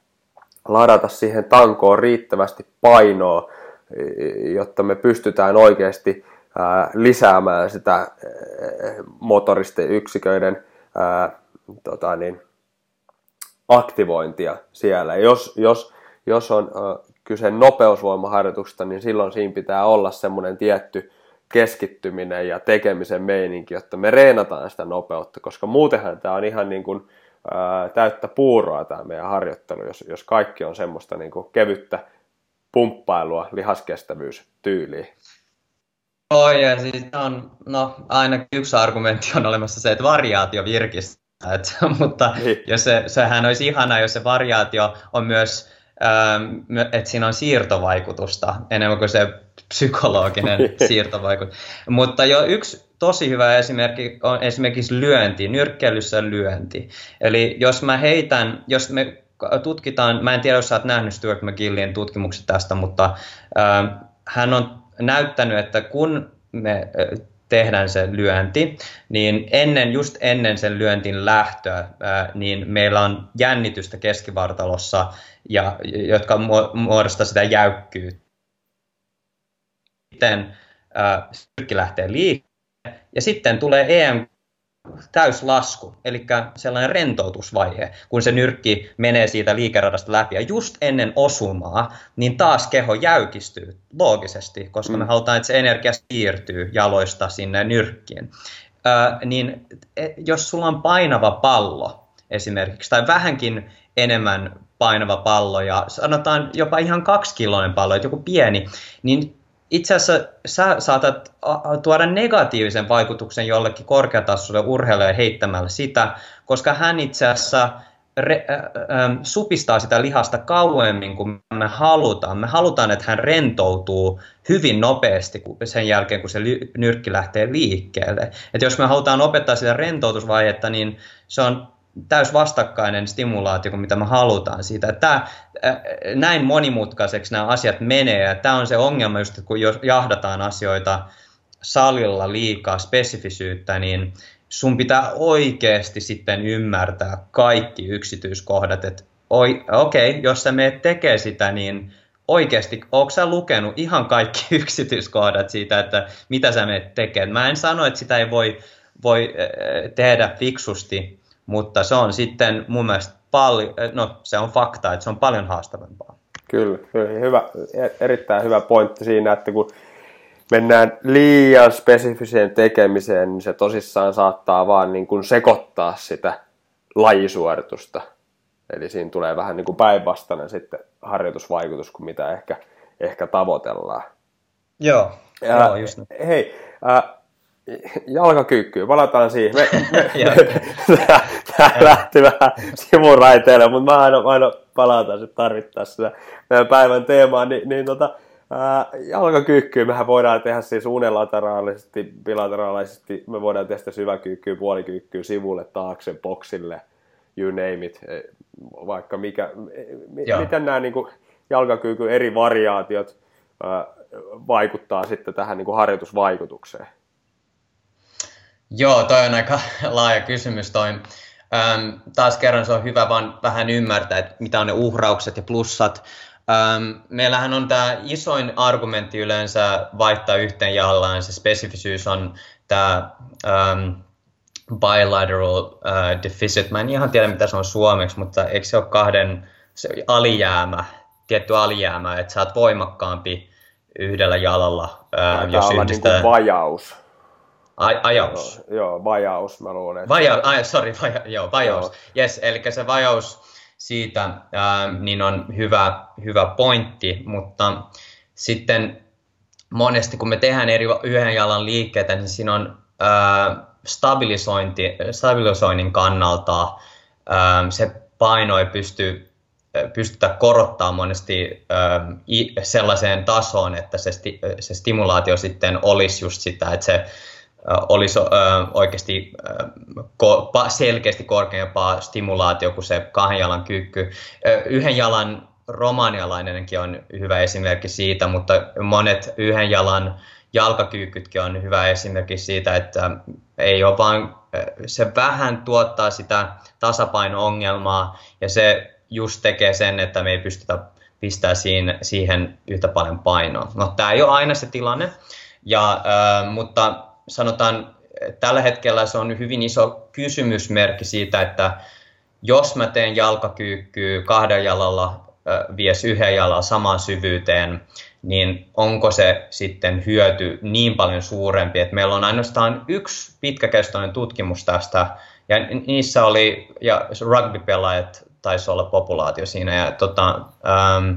ladata siihen tankoon riittävästi painoa, jotta me pystytään oikeasti lisäämään sitä motoristen yksiköiden tota niin, aktivointia siellä. Jos, jos, jos on kyse nopeusvoimaharjoituksesta, niin silloin siinä pitää olla semmoinen tietty keskittyminen ja tekemisen meininki, jotta me reenataan sitä nopeutta, koska muutenhan tämä on ihan niin kuin, ää, täyttä puuroa tämä meidän harjoittelu, jos, jos kaikki on semmoista niin kuin kevyttä pumppailua tyyliin. Oi, ja siis on, no aina yksi argumentti on olemassa se, että variaatio virkistää, et, *laughs* mutta niin. jos se, sehän olisi ihana, jos se variaatio on myös, että siinä on siirtovaikutusta enemmän kuin se psykologinen *laughs* siirtovaikutus. Mutta jo yksi tosi hyvä esimerkki on esimerkiksi lyönti, nyrkkeilyssä lyönti. Eli jos mä heitän, jos me tutkitaan, mä en tiedä, jos sä oot nähnyt Stuart McGillin tutkimukset tästä, mutta äh, hän on näyttänyt, että kun me tehdään se lyönti, niin ennen, just ennen sen lyöntin lähtöä, niin meillä on jännitystä keskivartalossa, ja, jotka muodostaa sitä jäykkyyttä. Sitten ää, lähtee liikkeelle, ja sitten tulee EM täyslasku, eli sellainen rentoutusvaihe, kun se nyrkki menee siitä liikeradasta läpi. Ja just ennen osumaa, niin taas keho jäykistyy loogisesti, koska mm. me halutaan, että se energia siirtyy jaloista sinne nyrkkiin. Ö, niin e, jos sulla on painava pallo esimerkiksi, tai vähänkin enemmän painava pallo, ja sanotaan jopa ihan kaksikiloinen pallo, että joku pieni, niin itse asiassa sä saatat tuoda negatiivisen vaikutuksen jollekin korkeatasoiselle urheilijalle heittämällä sitä, koska hän itse asiassa re, äh, äh, supistaa sitä lihasta kauemmin kuin me halutaan. Me halutaan, että hän rentoutuu hyvin nopeasti sen jälkeen, kun se nyrkki lähtee liikkeelle. Et jos me halutaan opettaa sitä rentoutusvaihetta, niin se on täys vastakkainen stimulaatio kuin mitä me halutaan siitä. Tämä, näin monimutkaiseksi nämä asiat menee ja tämä on se ongelma just, että kun jahdataan asioita salilla liikaa spesifisyyttä, niin sun pitää oikeasti sitten ymmärtää kaikki yksityiskohdat, että okei, okay, jos sä meet tekee sitä, niin oikeasti, onko sä lukenut ihan kaikki *laughs* yksityiskohdat siitä, että mitä sä meet tekemään? Mä en sano, että sitä ei voi, voi tehdä fiksusti, mutta se on sitten mun mielestä paljon, no se on fakta, että se on paljon haastavampaa. Kyllä, kyllä hyvä, e- erittäin hyvä pointti siinä, että kun mennään liian spesifiseen tekemiseen, niin se tosissaan saattaa vaan niin kuin sekoittaa sitä lajisuoritusta. Eli siinä tulee vähän niin kuin päinvastainen sitten harjoitusvaikutus kuin mitä ehkä, ehkä tavoitellaan. Joo, ja, joo just niin. Hei, äh, jalkakyykkyyn, palataan siihen. Me, *laughs* me, tämä lähti vähän sivuraiteille, mutta mä aina, aina palataan sitten tarvittaessa meidän päivän teemaan, niin, niin tota, ää, jalkakyykkyyn mehän voidaan tehdä siis unilateraalisesti, bilateraalisesti, me voidaan tehdä syväkyykkyyn, puolikyykkyyn, sivulle, taakse, boksille, you name it, e, vaikka mikä, mi, miten nämä niin jalkakyykyn eri variaatiot ää, vaikuttaa sitten tähän niin kuin harjoitusvaikutukseen? Joo, toi on aika *laughs* laaja kysymys toi. Ähm, taas kerran se on hyvä vaan vähän ymmärtää, että mitä on ne uhraukset ja plussat. Ähm, meillähän on tämä isoin argumentti yleensä vaihtaa yhteen jallaan. Se spesifisyys on tämä bilateral uh, deficit. Mä en ihan tiedä, mitä se on suomeksi, mutta eikö se ole kahden se alijäämä, tietty alijäämä, että sä oot voimakkaampi yhdellä jalalla. Äh, jos yhdistää... niin kuin vajaus. Aj, ajaus. Joo, joo, vajaus, mä luulen. Vajaus, ai, sorry, vaja, joo, vajaus. Joo. Yes, eli se vajaus, siitä, ää, niin on hyvä, hyvä pointti, mutta sitten monesti kun me tehdään eri yhden jalan liikkeitä, niin siinä on ää, stabilisointi, stabilisoinnin kannalta ää, se paino ei pysty pystytä korottamaan monesti sellaiseen tasoon, että se, sti, se stimulaatio sitten olisi just sitä, että se olisi oikeasti selkeästi korkeampaa stimulaatio kuin se kahden jalan kyykky. Yhden jalan romanialainenkin on hyvä esimerkki siitä, mutta monet yhden jalan jalkakyykkytkin on hyvä esimerkki siitä, että ei ole vain, se vähän tuottaa sitä tasapaino-ongelmaa ja se just tekee sen, että me ei pystytä pistää siihen, siihen yhtä paljon painoa. No tämä ei ole aina se tilanne, ja, äh, mutta sanotaan, tällä hetkellä se on hyvin iso kysymysmerkki siitä, että jos mä teen jalkakyykkyä kahden jalalla, vies yhden jalalla samaan syvyyteen, niin onko se sitten hyöty niin paljon suurempi, että meillä on ainoastaan yksi pitkäkestoinen tutkimus tästä, ja niissä oli, ja rugby-pelaajat taisi olla populaatio siinä, ja tota, ähm,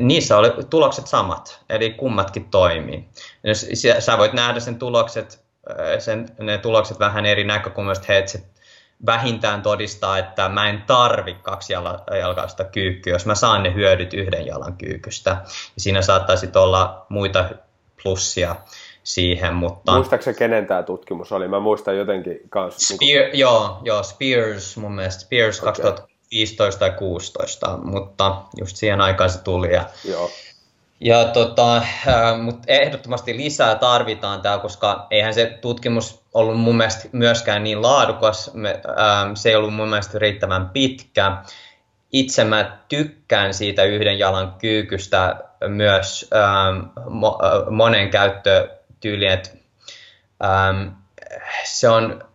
niissä oli tulokset samat, eli kummatkin toimii. Sä voit nähdä sen tulokset, äh, sen, ne tulokset vähän eri näkökulmasta, että se vähintään todistaa, että mä en tarvi kaksi jalkaista kyykkyä, jos mä saan ne hyödyt yhden jalan kyykystä. Ja siinä saattaisi olla muita plussia siihen, mutta... Muistaakseni kenen tämä tutkimus oli? Mä muistan jotenkin kanssa. Spear, niin kuin... joo, joo, Spears mun mielestä, Spears okay. 2015 tai 16, mutta just siihen aikaan se tuli. Ja, joo. Ja tota, mutta ehdottomasti lisää tarvitaan täällä, koska eihän se tutkimus ollut mun mielestä myöskään niin laadukas, se ei ollut mun mielestä riittävän pitkä. Itse mä tykkään siitä yhden jalan kyykystä myös mo, monen käyttötyyliin, että se on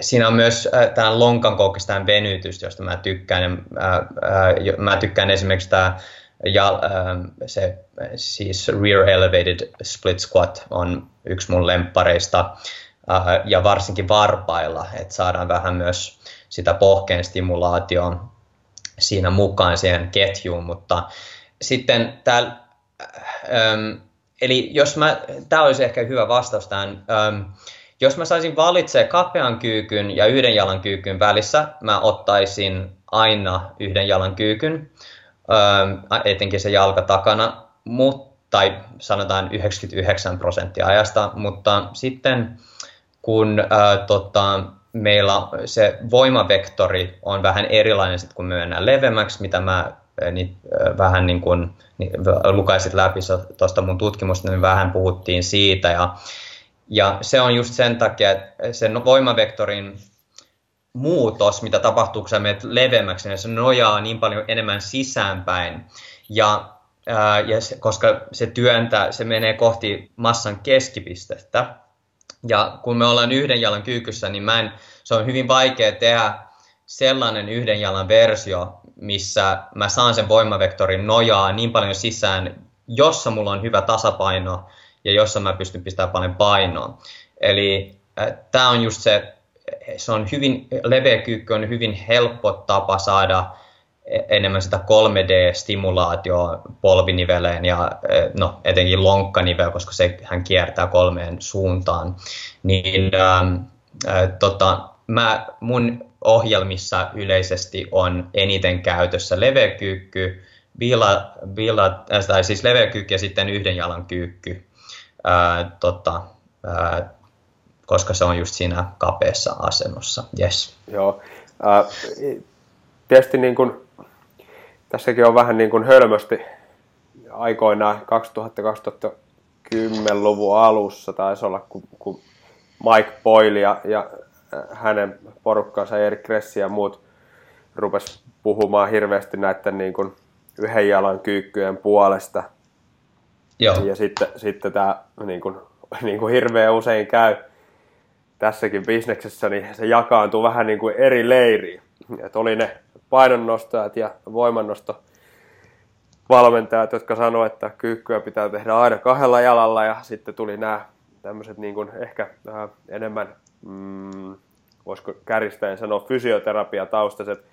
siinä on myös äh, lonkan koukistaan venytys, josta mä tykkään. Äh, äh, mä tykkään esimerkiksi tämä ja ähm, se siis rear elevated split squat on yksi mun lemppareista äh, ja varsinkin varpailla, että saadaan vähän myös sitä pohkeen stimulaatioon siinä mukaan siihen ketjuun, mutta sitten täällä, ähm, eli jos mä, tämä olisi ehkä hyvä vastaus tähän, ähm, jos mä saisin valitsemaan kapean kyykyn ja yhden jalan kyykyn välissä, mä ottaisin aina yhden jalan kyykyn, etenkin se jalka takana, tai sanotaan 99 prosenttia ajasta, mutta sitten kun ää, tota, meillä se voimavektori on vähän erilainen sit, kun me mennään leveämmäksi, mitä mä niin, vähän niin kuin niin, lukaisit läpi tuosta mun tutkimusta, niin vähän puhuttiin siitä ja, ja se on just sen takia, että sen voimavektorin muutos, mitä tapahtuu, kun sä menet leveämmäksi, niin se nojaa niin paljon enemmän sisäänpäin. Ja, ää, ja se, koska se työntää, se menee kohti massan keskipistettä. Ja kun me ollaan yhden jalan kyykyssä, niin mä en, se on hyvin vaikea tehdä sellainen yhden jalan versio, missä mä saan sen voimavektorin nojaa niin paljon sisään, jossa mulla on hyvä tasapaino ja jossa mä pystyn pistämään paljon painoa. Eli äh, tämä on just se se on hyvin, leveä kyykky on hyvin helppo tapa saada enemmän sitä 3D-stimulaatioa polviniveleen ja e, no, etenkin lonkkanivel, koska se hän kiertää kolmeen suuntaan. Niin ähm, äh, tota, mä, mun ohjelmissa yleisesti on eniten käytössä leveäkyykky, bila, bila, äh, tai siis leveäkyykky ja sitten yhden jalan kyykky. Äh, tota, äh, koska se on just siinä kapeassa asennossa. Yes. Joo. Äh, tietysti niin kuin, tässäkin on vähän niin kuin hölmösti aikoinaan 2000-2010-luvun alussa taisi olla, kun, kun Mike Boyle ja, ja hänen porukkansa Erik Kressi ja muut rupes puhumaan hirveästi näiden niin kuin yhden jalan kyykkyjen puolesta. Joo. Ja sitten, sitten tämä niin kuin, *laughs* niin kuin hirveän usein käy, tässäkin bisneksessä, niin se jakaantuu vähän niin kuin eri leiriin. Et oli ne painonnostajat ja voimannosto valmentajat, jotka sanoivat, että kyykkyä pitää tehdä aina kahdella jalalla ja sitten tuli nämä tämmöiset niin kuin ehkä vähän enemmän, mm, voisiko kärjistäen sanoa, fysioterapia taustaiset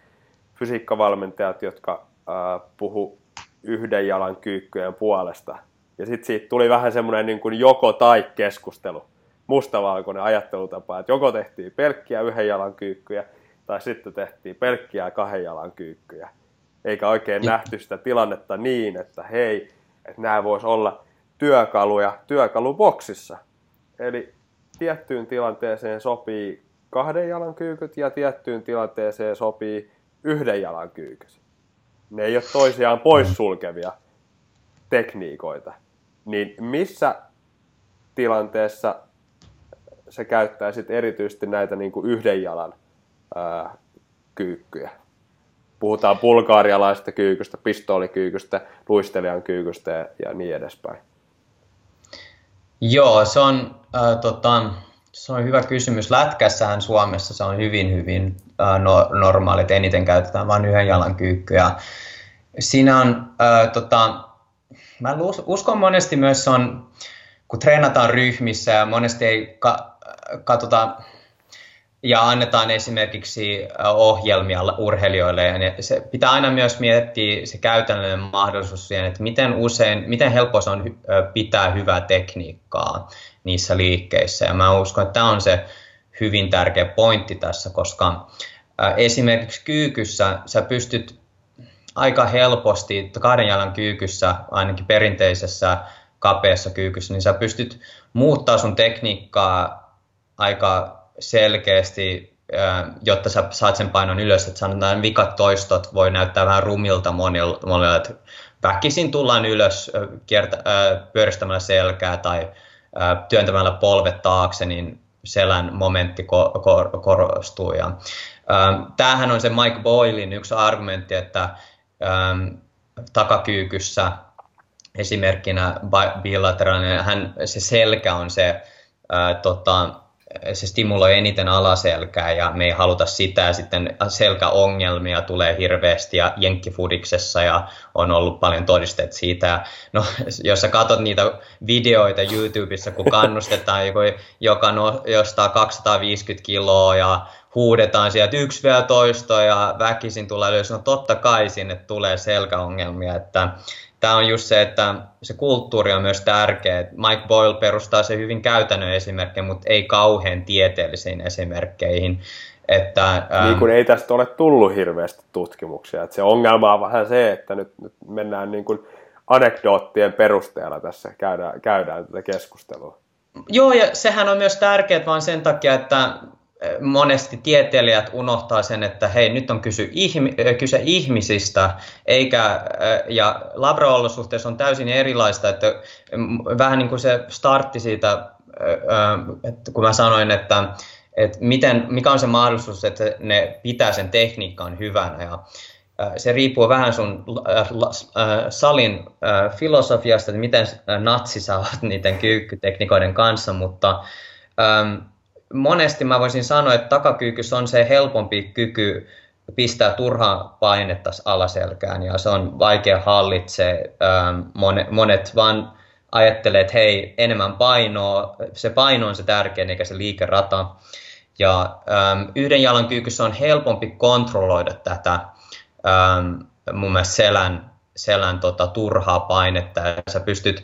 fysiikkavalmentajat, jotka ää, puhu yhden jalan kyykkyjen puolesta. Ja sitten siitä tuli vähän semmoinen niin kuin joko-tai-keskustelu, mustavalkoinen ajattelutapa, että joko tehtiin pelkkiä yhden jalan kyykkyjä, tai sitten tehtiin pelkkiä kahden jalan kyykkyjä. Eikä oikein ja. nähty sitä tilannetta niin, että hei, että nämä voisi olla työkaluja työkaluboksissa. Eli tiettyyn tilanteeseen sopii kahden jalan kyykyt ja tiettyyn tilanteeseen sopii yhden jalan kyykyt. Ne ei ole toisiaan poissulkevia tekniikoita. Niin missä tilanteessa se käyttää sitten erityisesti näitä niin kuin yhden jalan ää, kyykkyjä? Puhutaan bulgaarialaisesta kyykystä, pistoolikyykystä, luistelijan kyykystä ja, ja niin edespäin. Joo, se on, äh, tota, se on hyvä kysymys. Lätkässähän Suomessa se on hyvin, hyvin äh, no, normaali, että eniten käytetään vain yhden jalan kyykkyä. Siinä on, äh, tota, mä uskon monesti myös on, kun treenataan ryhmissä ja monesti ei ka, katsota ja annetaan esimerkiksi ohjelmia urheilijoille. Ja se pitää aina myös miettiä se käytännöllinen mahdollisuus siihen, että miten usein, miten helppo se on pitää hyvää tekniikkaa niissä liikkeissä. Ja mä uskon, että tämä on se hyvin tärkeä pointti tässä, koska esimerkiksi kyykyssä sä pystyt aika helposti, kahden jalan kyykyssä, ainakin perinteisessä kapeassa kyykyssä, niin sä pystyt muuttaa sun tekniikkaa aika selkeästi, jotta sä saat sen painon ylös, että sanotaan vikat toistot voi näyttää vähän rumilta monille että väkisin tullaan ylös kiertä, pyöristämällä selkää tai työntämällä polvet taakse, niin selän momentti korostuu. Tämähän on se Mike Boylin yksi argumentti, että takakyykyssä esimerkkinä bilateraalinen, hän, se selkä on se ää, tota, se stimuloi eniten alaselkää ja me ei haluta sitä. Ja sitten selkäongelmia tulee hirveästi ja jenkkifudiksessa ja on ollut paljon todisteet siitä. No, jos sä katsot niitä videoita YouTubessa, kun kannustetaan joku, joka no, jostaa 250 kiloa ja huudetaan sieltä yksi vielä toisto ja väkisin tulee ylös, no totta kai sinne tulee selkäongelmia, että tämä on just se, että se kulttuuri on myös tärkeä. Mike Boyle perustaa se hyvin käytännön esimerkkejä, mutta ei kauhean tieteellisiin esimerkkeihin. Että, ähm, niin kuin ei tästä ole tullut hirveästi tutkimuksia. Että se ongelma on vähän se, että nyt, nyt mennään niin kuin anekdoottien perusteella tässä, käydään, käydään tätä keskustelua. Joo, ja sehän on myös tärkeää vaan sen takia, että monesti tieteilijät unohtaa sen, että hei, nyt on kysy ihmi, kyse ihmisistä, eikä, ja labraolosuhteissa on täysin erilaista, että vähän niin kuin se startti siitä, että kun mä sanoin, että, että miten, mikä on se mahdollisuus, että ne pitää sen tekniikan hyvänä, ja se riippuu vähän sun salin filosofiasta, että miten natsi sä oot niiden kyykkytekniikoiden kanssa, mutta monesti mä voisin sanoa, että takakyykyssä on se helpompi kyky pistää turhaa painetta alaselkään ja se on vaikea hallitse. Ähm, monet, monet vaan ajattelee, että hei, enemmän painoa, se paino on se tärkein eikä se liikerata. Ja ähm, yhden jalan kyykyssä on helpompi kontrolloida tätä ähm, mun mielestä selän, selän tota, turhaa painetta ja sä pystyt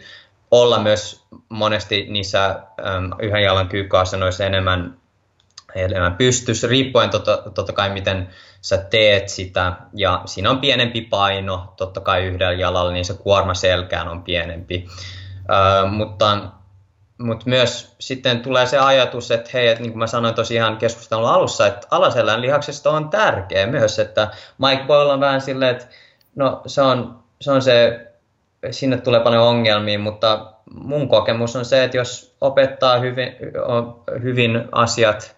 olla myös monesti niissä äm, yhden jalan kyykkääsenoissa enemmän, enemmän pystys, riippuen totta, totta kai miten sä teet sitä. Ja siinä on pienempi paino, totta kai yhdellä jalalla, niin se kuorma selkään on pienempi. Äh, mutta, mutta myös sitten tulee se ajatus, että hei, että niin kuin mä sanoin tosiaan keskustelun alussa, että alaselän lihaksesta on tärkeä myös, että Mike Boyle on vähän silleen, että no se on, se on se sinne tulee paljon ongelmia, mutta mun kokemus on se, että jos opettaa hyvin, hyvin asiat,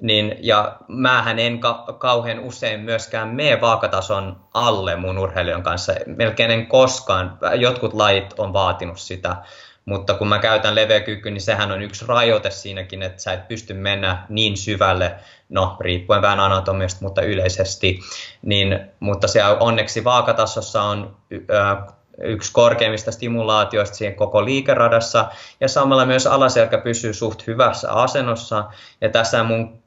niin, ja määhän en ka- kauhean usein myöskään mene vaakatason alle mun urheilijan kanssa. Melkein en koskaan. Jotkut lajit on vaatinut sitä, mutta kun mä käytän leveäkyky, niin sehän on yksi rajoite siinäkin, että sä et pysty mennä niin syvälle, no riippuen vähän anatomiasta, mutta yleisesti. Niin, mutta siellä onneksi vaakatasossa on yksi korkeimmista stimulaatioista siihen koko liikeradassa, ja samalla myös alaselkä pysyy suht hyvässä asennossa, ja tässä mun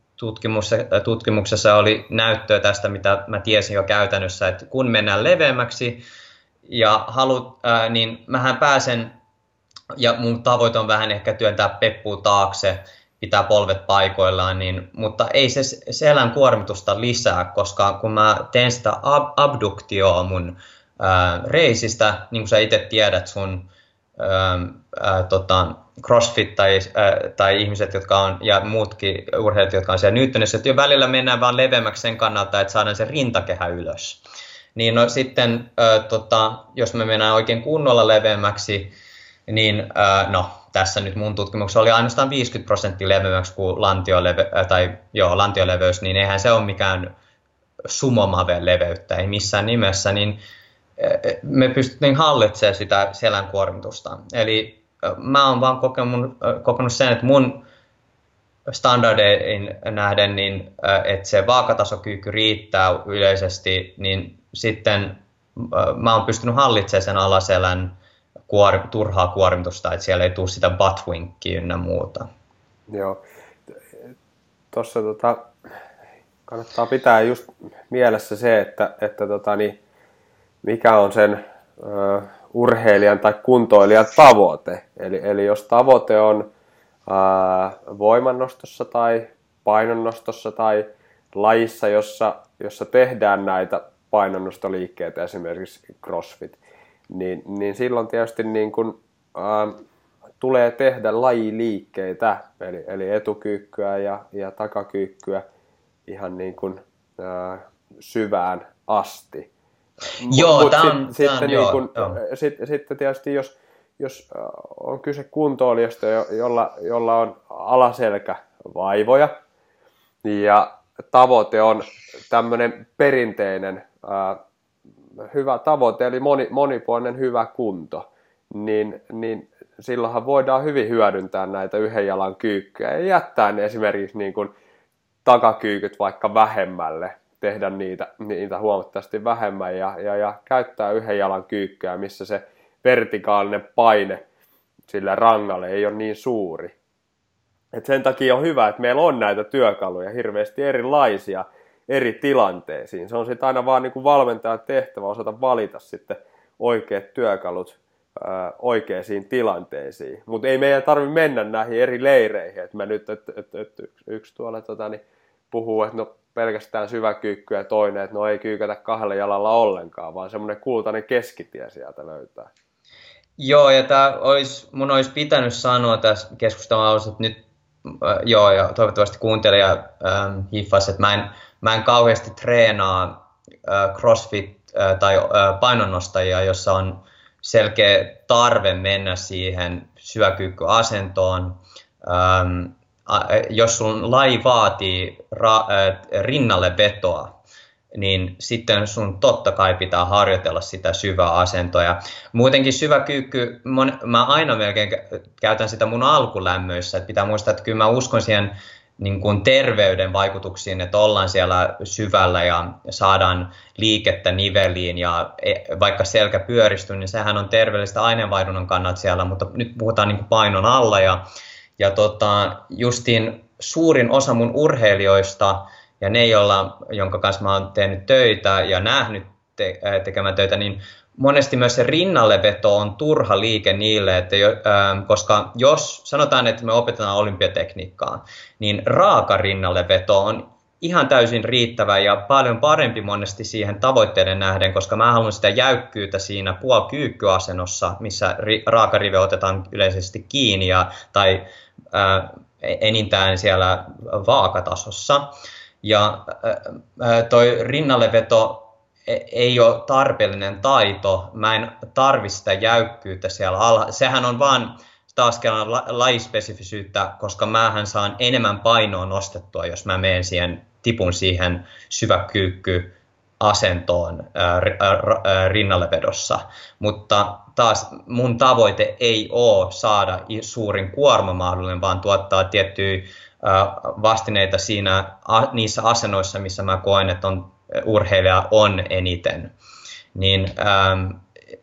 tutkimuksessa oli näyttöä tästä, mitä mä tiesin jo käytännössä, että kun mennään leveämmäksi ja halut, ää, niin mähän pääsen, ja mun tavoite on vähän ehkä työntää peppuun taakse, pitää polvet paikoillaan, niin, mutta ei se selän kuormitusta lisää, koska kun mä teen sitä ab- abduktioa mun ää, reisistä, niin kuin sä itse tiedät sun ää, tota, crossfit tai, ää, tai ihmiset, jotka on, ja muutkin urheilijat, jotka on siellä Newtonissa, että jo välillä mennään vaan leveämmäksi sen kannalta, että saadaan se rintakehä ylös. Niin no sitten, ää, tota, jos me mennään oikein kunnolla leveämmäksi, niin ää, no, tässä nyt mun tutkimuksessa oli ainoastaan 50 prosenttia leveämmäksi kuin lantioleve, tai joo, lantioleveys, niin eihän se ole mikään sumomaven leveyttä, ei missään nimessä, niin me pystyttiin hallitsemaan sitä selän kuormitusta. Eli mä oon vaan kokenut, kokenut sen, että mun standardeihin nähden, niin että se vaakatasokyky riittää yleisesti, niin sitten mä oon pystynyt hallitsemaan sen alaselän kuor, turhaa kuormitusta, että siellä ei tule sitä buttwinkia ynnä muuta. Joo. Tuossa tota, kannattaa pitää just mielessä se, että, että tota, niin, mikä on sen ö, urheilijan tai kuntoilijan tavoite. Eli, eli jos tavoite on ää, voimannostossa tai painonnostossa tai lajissa, jossa, jossa tehdään näitä painonnostoliikkeitä, esimerkiksi CrossFit, niin, niin silloin tietysti niin kun, ää, tulee tehdä lajiliikkeitä, eli, eli etukyykkyä ja, ja takakyykkyä ihan niin kuin, ää, syvään asti. Joo, Mut, tämä on, sit, sitten, niin kun, Sitten, sitten tietysti jos, jos on kyse kuntoilijasta, jolla, jolla on alaselkävaivoja ja tavoite on tämmöinen perinteinen ää, hyvä tavoite, eli moni, monipuolinen hyvä kunto, niin, niin silloinhan voidaan hyvin hyödyntää näitä yhden jalan kyykkyjä ja jättää ne esimerkiksi niin kuin takakyykyt vaikka vähemmälle, tehdä niitä, niitä huomattavasti vähemmän ja, ja, ja käyttää yhden jalan kyykkyä, missä se vertikaalinen paine sillä rangalle ei ole niin suuri. Et sen takia on hyvä, että meillä on näitä työkaluja hirveästi erilaisia eri tilanteisiin. Se on sitten aina vaan niin valmentajan tehtävä osata valita sitten oikeat työkalut oikeisiin tilanteisiin. Mutta ei meidän tarvitse mennä näihin eri leireihin. Et mä nyt, et, et, et, yksi tuolla tota, niin puhuu, että no pelkästään syväkyykky ja toinen, että no ei kyykätä kahdella jalalla ollenkaan, vaan semmoinen kultainen keskitie sieltä löytää. Joo, ja tämä olisi, mun olisi pitänyt sanoa tässä keskustelun alussa, että nyt, äh, joo, ja toivottavasti kuuntelija ähm, hiffasi, että mä en, mä en kauheasti treenaa äh, crossfit äh, tai äh, painonnostajia, jossa on selkeä tarve mennä siihen syväkyykkyasentoon. Ähm, jos sun laji vaatii ra- rinnalle vetoa, niin sitten sun totta kai pitää harjoitella sitä syvää asentoa. Ja muutenkin syvä kyykky, mä aina melkein käytän sitä mun alkulämmöissä, että pitää muistaa, että kyllä mä uskon siihen niin kuin terveyden vaikutuksiin, että ollaan siellä syvällä ja saadaan liikettä niveliin ja e, vaikka selkä pyöristyy, niin sehän on terveellistä aineenvaihdunnan kannalta siellä, mutta nyt puhutaan niin kuin painon alla ja ja tota, justiin suurin osa mun urheilijoista ja ne, joilla, jonka kanssa mä oon tehnyt töitä ja nähnyt te, tekemään töitä, niin monesti myös se rinnalleveto on turha liike niille, että jo, äh, koska jos sanotaan, että me opetetaan olympiatekniikkaa, niin raaka rinnalleveto on ihan täysin riittävä ja paljon parempi monesti siihen tavoitteiden nähden, koska mä haluan sitä jäykkyyttä siinä puolikyykkyasennossa, missä ri, raakarive otetaan yleisesti kiinni ja, tai enintään siellä vaakatasossa. Ja toi rinnalleveto e, ei ole tarpeellinen taito. Mä en tarvi sitä jäykkyyttä siellä alla. Sehän on vaan taas kerran lajispesifisyyttä, koska mähän saan enemmän painoa nostettua, jos mä menen siihen, tipun siihen syväkyykky asentoon rinnallevedossa. Mutta taas mun tavoite ei ole saada suurin kuorma mahdollinen, vaan tuottaa tiettyjä vastineita siinä, niissä asennoissa, missä mä koen, että on, urheilija on eniten. Niin ähm,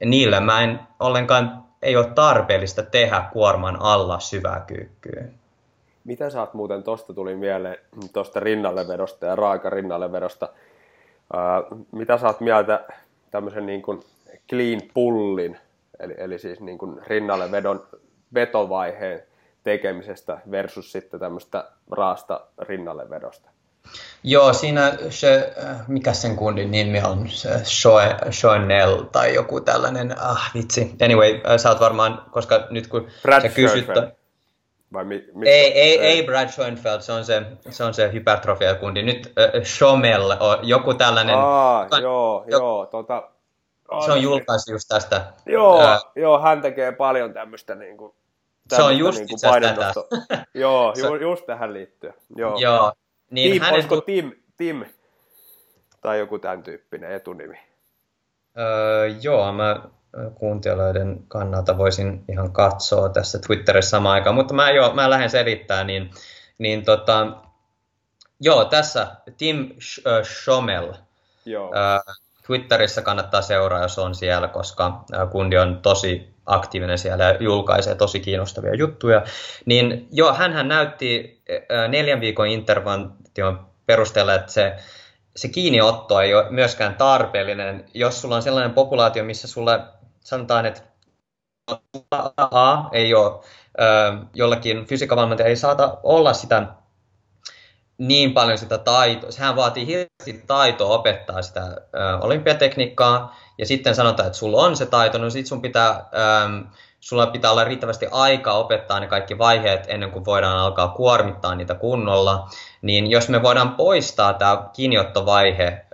niillä mä en ollenkaan ei ole tarpeellista tehdä kuorman alla syvää kyykkyä. mitä sä oot muuten, tosta tuli mieleen, tuosta rinnallevedosta ja raaka rinnallevedosta, ää, mitä sä oot mieltä tämmöisen niin kuin clean pullin, eli, eli siis niin kuin rinnallevedon vetovaiheen tekemisestä versus sitten tämmöistä raasta rinnallevedosta? Joo, siinä se, mikä sen kundin nimi on, se Shoenel tai joku tällainen, ah vitsi. Anyway, sä oot varmaan, koska nyt kun Brad sä kysyt... Vai mi, mistä? ei, ei, ei Brad Schoenfeld, se on se, se, on se hypertrofia-kundi. Nyt äh, Schomel on joku tällainen... Aa, kan, joo, jo, joo, tota, se on julkaisu just tästä. Joo, äh, joo hän tekee paljon tämmöistä niin kuin, se on just niin kuin tätä. joo, *laughs* ju, just tähän liittyen. Joo. joo niin Tim, hänen... olisiko Tim, Tim tai joku tämän tyyppinen etunimi? Öö, joo, mä kuuntelijoiden kannalta voisin ihan katsoa tässä Twitterissä samaan aikaan, mutta mä, jo, mä lähden selittämään, niin, niin tota, joo, tässä Tim Schomel. Joo. Öö, Twitterissä kannattaa seuraa, jos on siellä, koska kundi on tosi aktiivinen siellä ja julkaisee tosi kiinnostavia juttuja. Niin joo, hän näytti neljän viikon intervention perusteella, että se, se kiinniotto ei ole myöskään tarpeellinen, jos sulla on sellainen populaatio, missä sulle sanotaan, että A ei ole, jollakin fysiikkavalmentaja ei saata olla sitä niin paljon sitä taitoa. Sehän vaatii hirveästi taitoa opettaa sitä ö, olympiatekniikkaa, ja sitten sanotaan, että sulla on se taito, no sitten sun pitää, ö, sulla pitää olla riittävästi aikaa opettaa ne kaikki vaiheet ennen kuin voidaan alkaa kuormittaa niitä kunnolla. Niin jos me voidaan poistaa tämä kiinniottovaihe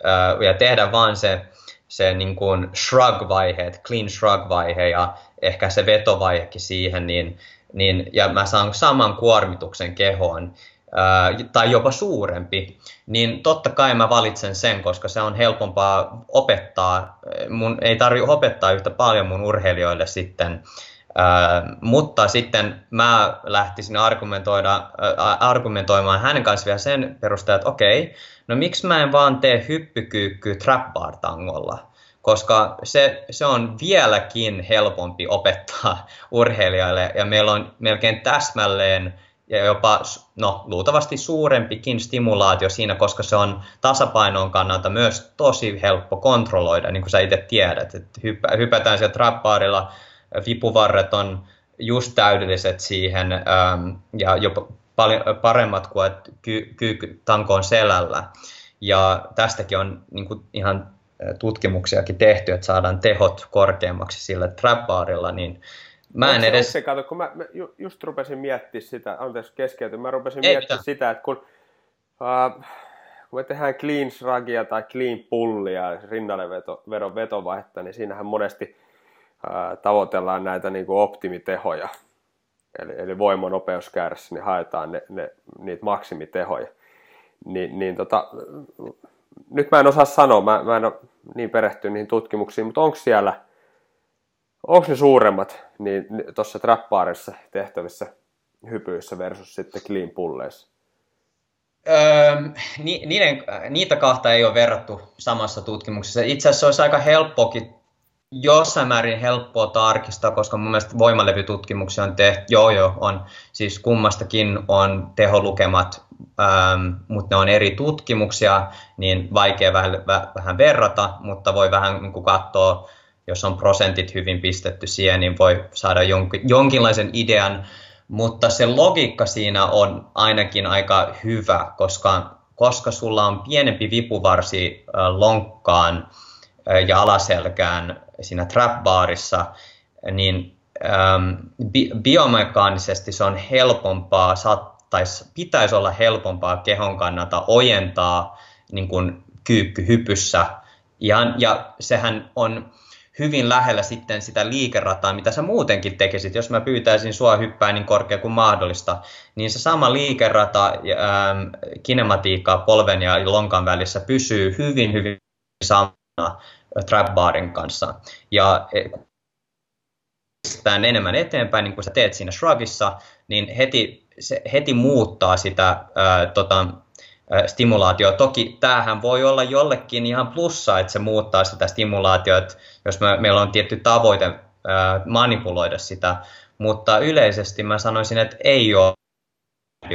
ö, ja tehdä vaan se, se niin kuin shrug-vaihe, clean shrug-vaihe ja ehkä se vetovaihekin siihen, niin, niin, ja mä saan saman kuormituksen kehoon, tai jopa suurempi, niin totta kai mä valitsen sen, koska se on helpompaa opettaa. Mun ei tarvitse opettaa yhtä paljon mun urheilijoille sitten, mutta sitten mä lähtisin argumentoida, argumentoimaan hänen kanssa vielä sen perusteella, että okei, no miksi mä en vaan tee hyppykyykkyä trap tangolla, koska se, se on vieläkin helpompi opettaa *laughs* urheilijalle ja meillä on melkein täsmälleen ja jopa no, luultavasti suurempikin stimulaatio siinä, koska se on tasapainon kannalta myös tosi helppo kontrolloida, niin kuin sä itse tiedät. Että hypä, hypätään sieltä trappaarilla, vipuvarret on just täydelliset siihen ähm, ja jopa paljon paremmat kuin ky, ky, tankoon selällä. Ja tästäkin on niin kuin ihan tutkimuksiakin tehty, että saadaan tehot korkeammaksi sillä trappaarilla, niin Mä en edes... Se, kato, kun mä, mä just rupesin miettimään sitä, anteeksi keskeyty, mä rupesin Ei miettimään mitään. sitä, että kun, uh, kun me tehdään clean shrugia tai clean pullia, rinnalle veto, vetovaihetta, niin siinähän monesti uh, tavoitellaan näitä niin kuin optimitehoja. Eli, eli voima, nopeus, kärsi, niin haetaan ne, ne, niitä maksimitehoja. Ni, niin tota, nyt mä en osaa sanoa, mä, mä en ole niin perehtynyt niihin tutkimuksiin, mutta onko siellä – onko ne suuremmat niin, tuossa trappaarissa tehtävissä hypyissä versus sitten clean pulleissa? Öö, ni, niiden, niitä kahta ei ole verrattu samassa tutkimuksessa. Itse asiassa olisi aika helppokin, jossain määrin helppoa tarkistaa, koska mun mielestä voimalevytutkimuksia on tehty, joo joo, on, siis kummastakin on teholukemat, ähm, mutta ne on eri tutkimuksia, niin vaikea vähän, vähän verrata, mutta voi vähän niin katsoa jos on prosentit hyvin pistetty siihen, niin voi saada jonkin, jonkinlaisen idean, mutta se logiikka siinä on ainakin aika hyvä, koska, koska sulla on pienempi vipuvarsi lonkkaan ja alaselkään siinä trapbaarissa, niin bi- biomekaanisesti se on helpompaa, tai pitäisi olla helpompaa kehon kannalta ojentaa niin kuin kyykkyhypyssä. Ja, ja sehän on hyvin lähellä sitten sitä liikerataa, mitä sä muutenkin tekisit. Jos mä pyytäisin sua hyppää niin korkea kuin mahdollista, niin se sama liikerata, ähm, kinematiikka polven ja lonkan välissä pysyy hyvin, hyvin samana trapbarin kanssa. Ja e, tämän enemmän eteenpäin, niin kuin sä teet siinä shrugissa, niin heti, se heti muuttaa sitä ää, tota, stimulaatio. Toki tämähän voi olla jollekin ihan plussa, että se muuttaa sitä stimulaatiota, jos me, meillä on tietty tavoite ää, manipuloida sitä, mutta yleisesti mä sanoisin, että ei ole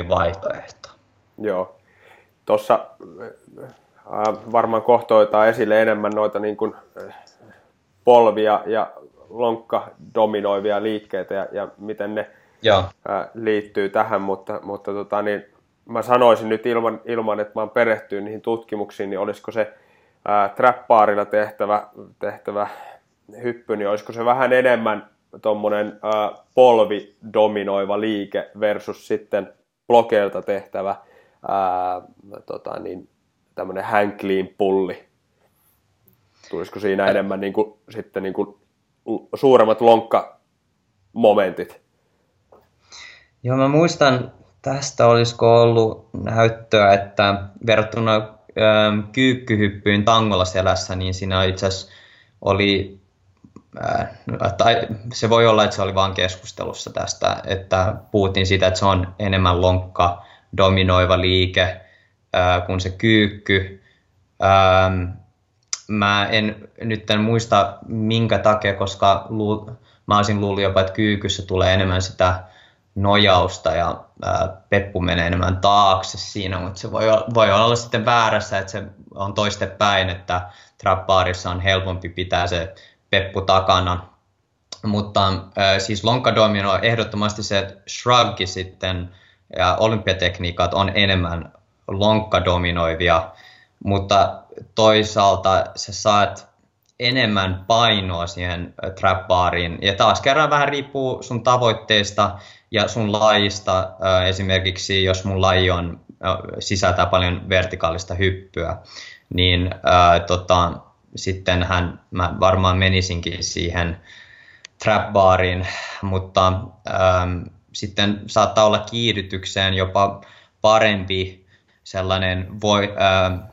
vaihtoehto. Joo. Tuossa äh, varmaan kohtoitaan esille enemmän noita niin kuin, äh, polvia ja lonkka dominoivia liikkeitä ja, ja miten ne Joo. Äh, liittyy tähän, mutta, mutta tota, niin, mä sanoisin nyt ilman, ilman, että mä oon perehtynyt niihin tutkimuksiin, niin olisiko se trappaarilla tehtävä, tehtävä hyppy, niin olisiko se vähän enemmän tuommoinen polvi dominoiva liike versus sitten blokeilta tehtävä ää, tota, niin, tämmöinen clean pulli. Tulisiko siinä enemmän niin kuin, sitten niin kuin, suuremmat lonkkamomentit? Joo, mä muistan tästä olisiko ollut näyttöä, että verrattuna ähm, kyykkyhyppyyn tangolla selässä, niin siinä itse asiassa oli, äh, tai se voi olla, että se oli vain keskustelussa tästä, että puhuttiin siitä, että se on enemmän lonkka dominoiva liike äh, kuin se kyykky. Ähm, mä en nyt en muista minkä takia, koska lu, mä olisin luullut jopa, että kyykyssä tulee enemmän sitä nojausta ja ää, peppu menee enemmän taakse siinä, mutta se voi, voi olla sitten väärässä, että se on toistepäin, että trappaarissa on helpompi pitää se peppu takana. Mutta ää, siis lonkkadomino ehdottomasti se shrugki sitten ja olympiatekniikat on enemmän lonkkadominoivia, mutta toisaalta sä saat enemmän painoa siihen trapbaariin. Ja taas kerran vähän riippuu sun tavoitteesta ja sun lajista. Esimerkiksi jos mun laji on, sisältää paljon vertikaalista hyppyä, niin ää, tota, sittenhän mä varmaan menisinkin siihen trapbaariin, mutta ää, sitten saattaa olla kiihdytykseen jopa parempi sellainen voi, ää,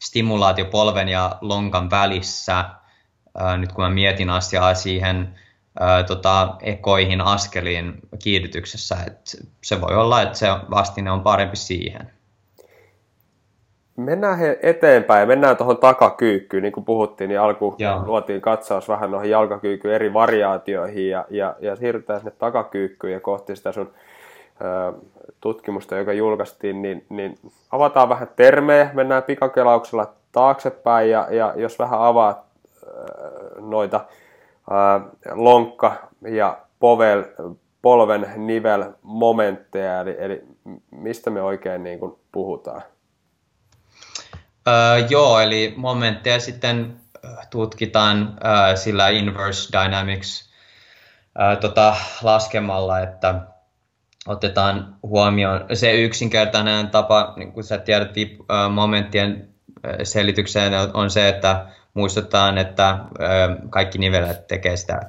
stimulaatio polven ja lonkan välissä, ää, nyt kun mä mietin asiaa siihen tota, ekoihin askeliin kiihdytyksessä, että se voi olla, että se vastine on parempi siihen. Mennään he eteenpäin, mennään tuohon takakyykkyyn, niin kuin puhuttiin, niin alku Joo. luotiin katsaus vähän noihin jalkakyykkyyn eri variaatioihin ja, ja, ja siirrytään sinne takakyykkyyn ja kohti sitä sun tutkimusta, joka julkaistiin, niin, niin avataan vähän termejä, mennään pikakelauksella taaksepäin ja, ja jos vähän avaat noita ää, lonkka- ja povel, polven nivel momentteja, eli, eli mistä me oikein niin kuin puhutaan? Öö, joo, eli momentteja sitten tutkitaan öö, sillä inverse dynamics öö, tota, laskemalla, että otetaan huomioon se yksinkertainen tapa, niin kuin sä tiedät, momenttien selitykseen on se, että muistetaan, että kaikki nivelet tekee sitä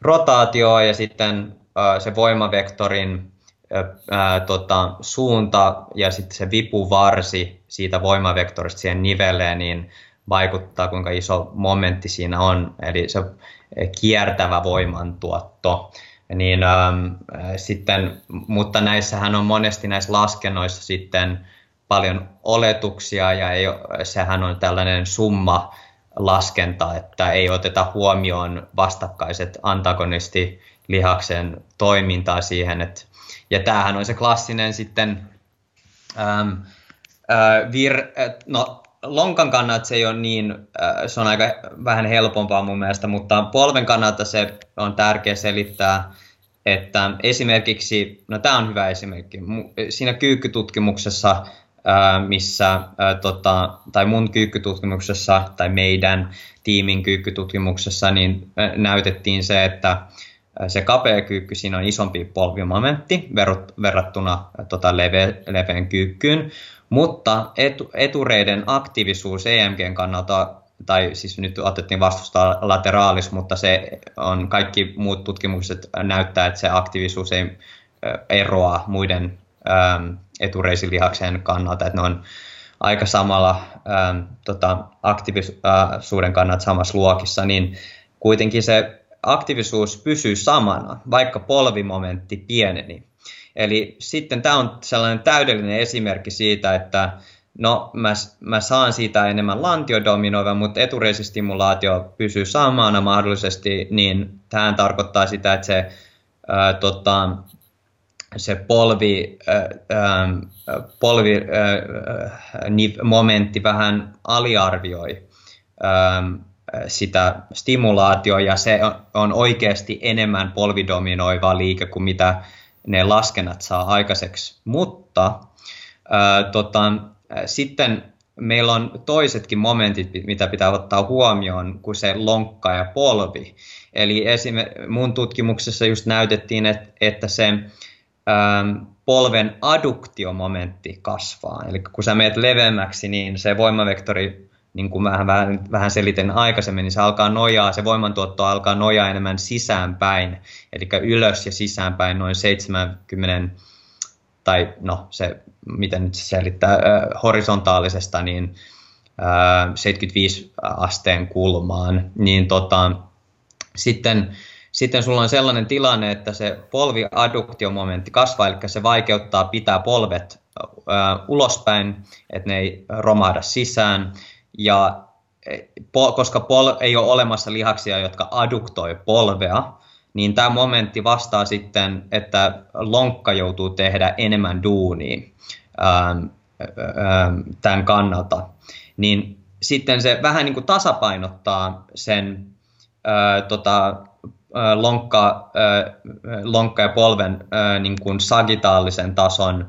rotaatioa ja sitten se voimavektorin tota, suunta ja sitten se vipuvarsi siitä voimavektorista siihen niveleen, niin vaikuttaa kuinka iso momentti siinä on, eli se kiertävä voimantuotto. Niin, ähm, sitten, mutta näissähän on monesti näissä laskennoissa sitten paljon oletuksia ja ei, sehän on tällainen summa laskenta, että ei oteta huomioon vastakkaiset antagonistilihaksen toimintaa siihen. Että, ja tämähän on se klassinen sitten ähm, äh, vir, äh, no, lonkan kannalta se ei ole niin, äh, se on aika vähän helpompaa mun mielestä, mutta polven kannalta se on tärkeä selittää, että esimerkiksi, no tämä on hyvä esimerkki, siinä kyykkytutkimuksessa, missä, tota, tai mun kyykkytutkimuksessa tai meidän tiimin kyykkytutkimuksessa, niin näytettiin se, että se kapea kyykky, siinä on isompi polvimomentti verrattuna tota, leve, leveän kyykkyyn, mutta etu, etureiden aktiivisuus EMGn kannalta, tai siis nyt otettiin vastusta lateraalis, mutta se on kaikki muut tutkimukset näyttää, että se aktiivisuus ei eroa muiden etureisilihaksen kannalta, että ne on aika samalla äm, tota, aktiivisuuden kannalta samassa luokissa, niin kuitenkin se aktiivisuus pysyy samana, vaikka polvimomentti pieneni. Eli sitten tämä on sellainen täydellinen esimerkki siitä, että no mä, mä saan siitä enemmän lantiodominoiva, mutta etureisistimulaatio pysyy samana mahdollisesti, niin tämä tarkoittaa sitä, että se ää, tota, se polvi, äh, polvi äh, momentti vähän aliarvioi äh, sitä stimulaatioa ja se on oikeasti enemmän polvidominoiva liike kuin mitä ne laskennat saa aikaiseksi. Mutta ää, tota, sitten meillä on toisetkin momentit, mitä pitää ottaa huomioon, kuin se lonkka ja polvi. Eli esim. mun tutkimuksessa just näytettiin, että, että se ää, polven adduktiomomentti kasvaa. Eli kun sä meet leveämmäksi, niin se voimavektori niin kuin vähän, vähän, vähän seliten aikaisemmin, niin se alkaa nojaa, se voimantuotto alkaa nojaa enemmän sisäänpäin, eli ylös ja sisäänpäin noin 70, tai no se, miten nyt se selittää, äh, horisontaalisesta, niin äh, 75 asteen kulmaan, niin tota, sitten, sitten sulla on sellainen tilanne, että se polviadduktiomomentti kasvaa, eli se vaikeuttaa pitää polvet ulospäin, että ne ei romahda sisään, ja eh, koska pol, ei ole olemassa lihaksia, jotka adduktoi polvea, niin tämä momentti vastaa sitten, että lonkka joutuu tehdä enemmän duunia ähm, ähm, tämän kannalta. Niin sitten se vähän niin kuin tasapainottaa sen äh, tota, lonkka, lonkka ja polven niin kuin sagitaalisen tason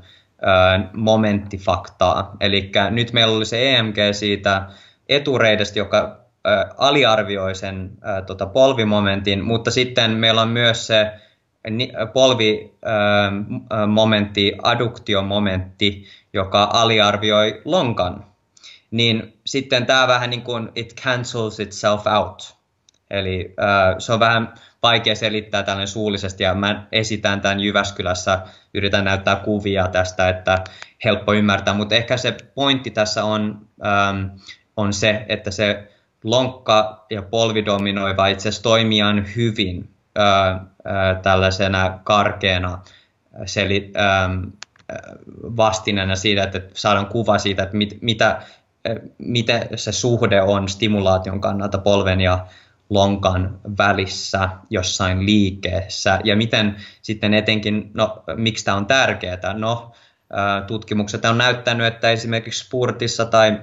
momenttifaktaa. Eli nyt meillä oli se EMG siitä etureidestä, joka aliarvioi sen tota, polvimomentin, mutta sitten meillä on myös se polvimomentti, adduktiomomentti, joka aliarvioi lonkan. Niin sitten tämä vähän niin kuin it cancels itself out. Eli se on vähän vaikea selittää tällainen suullisesti ja mä esitän tämän Jyväskylässä, yritän näyttää kuvia tästä, että helppo ymmärtää, mutta ehkä se pointti tässä on, ähm, on se, että se lonkka ja polvidominoiva itse asiassa toimii hyvin äh, äh, tällaisena karkeana seli, ähm, vastineena siitä, että saadaan kuva siitä, että mit, mitä, äh, miten se suhde on stimulaation kannalta polven ja lonkan välissä jossain liikkeessä ja miten sitten etenkin, no miksi tämä on tärkeää? No tutkimukset on näyttänyt, että esimerkiksi spurtissa tai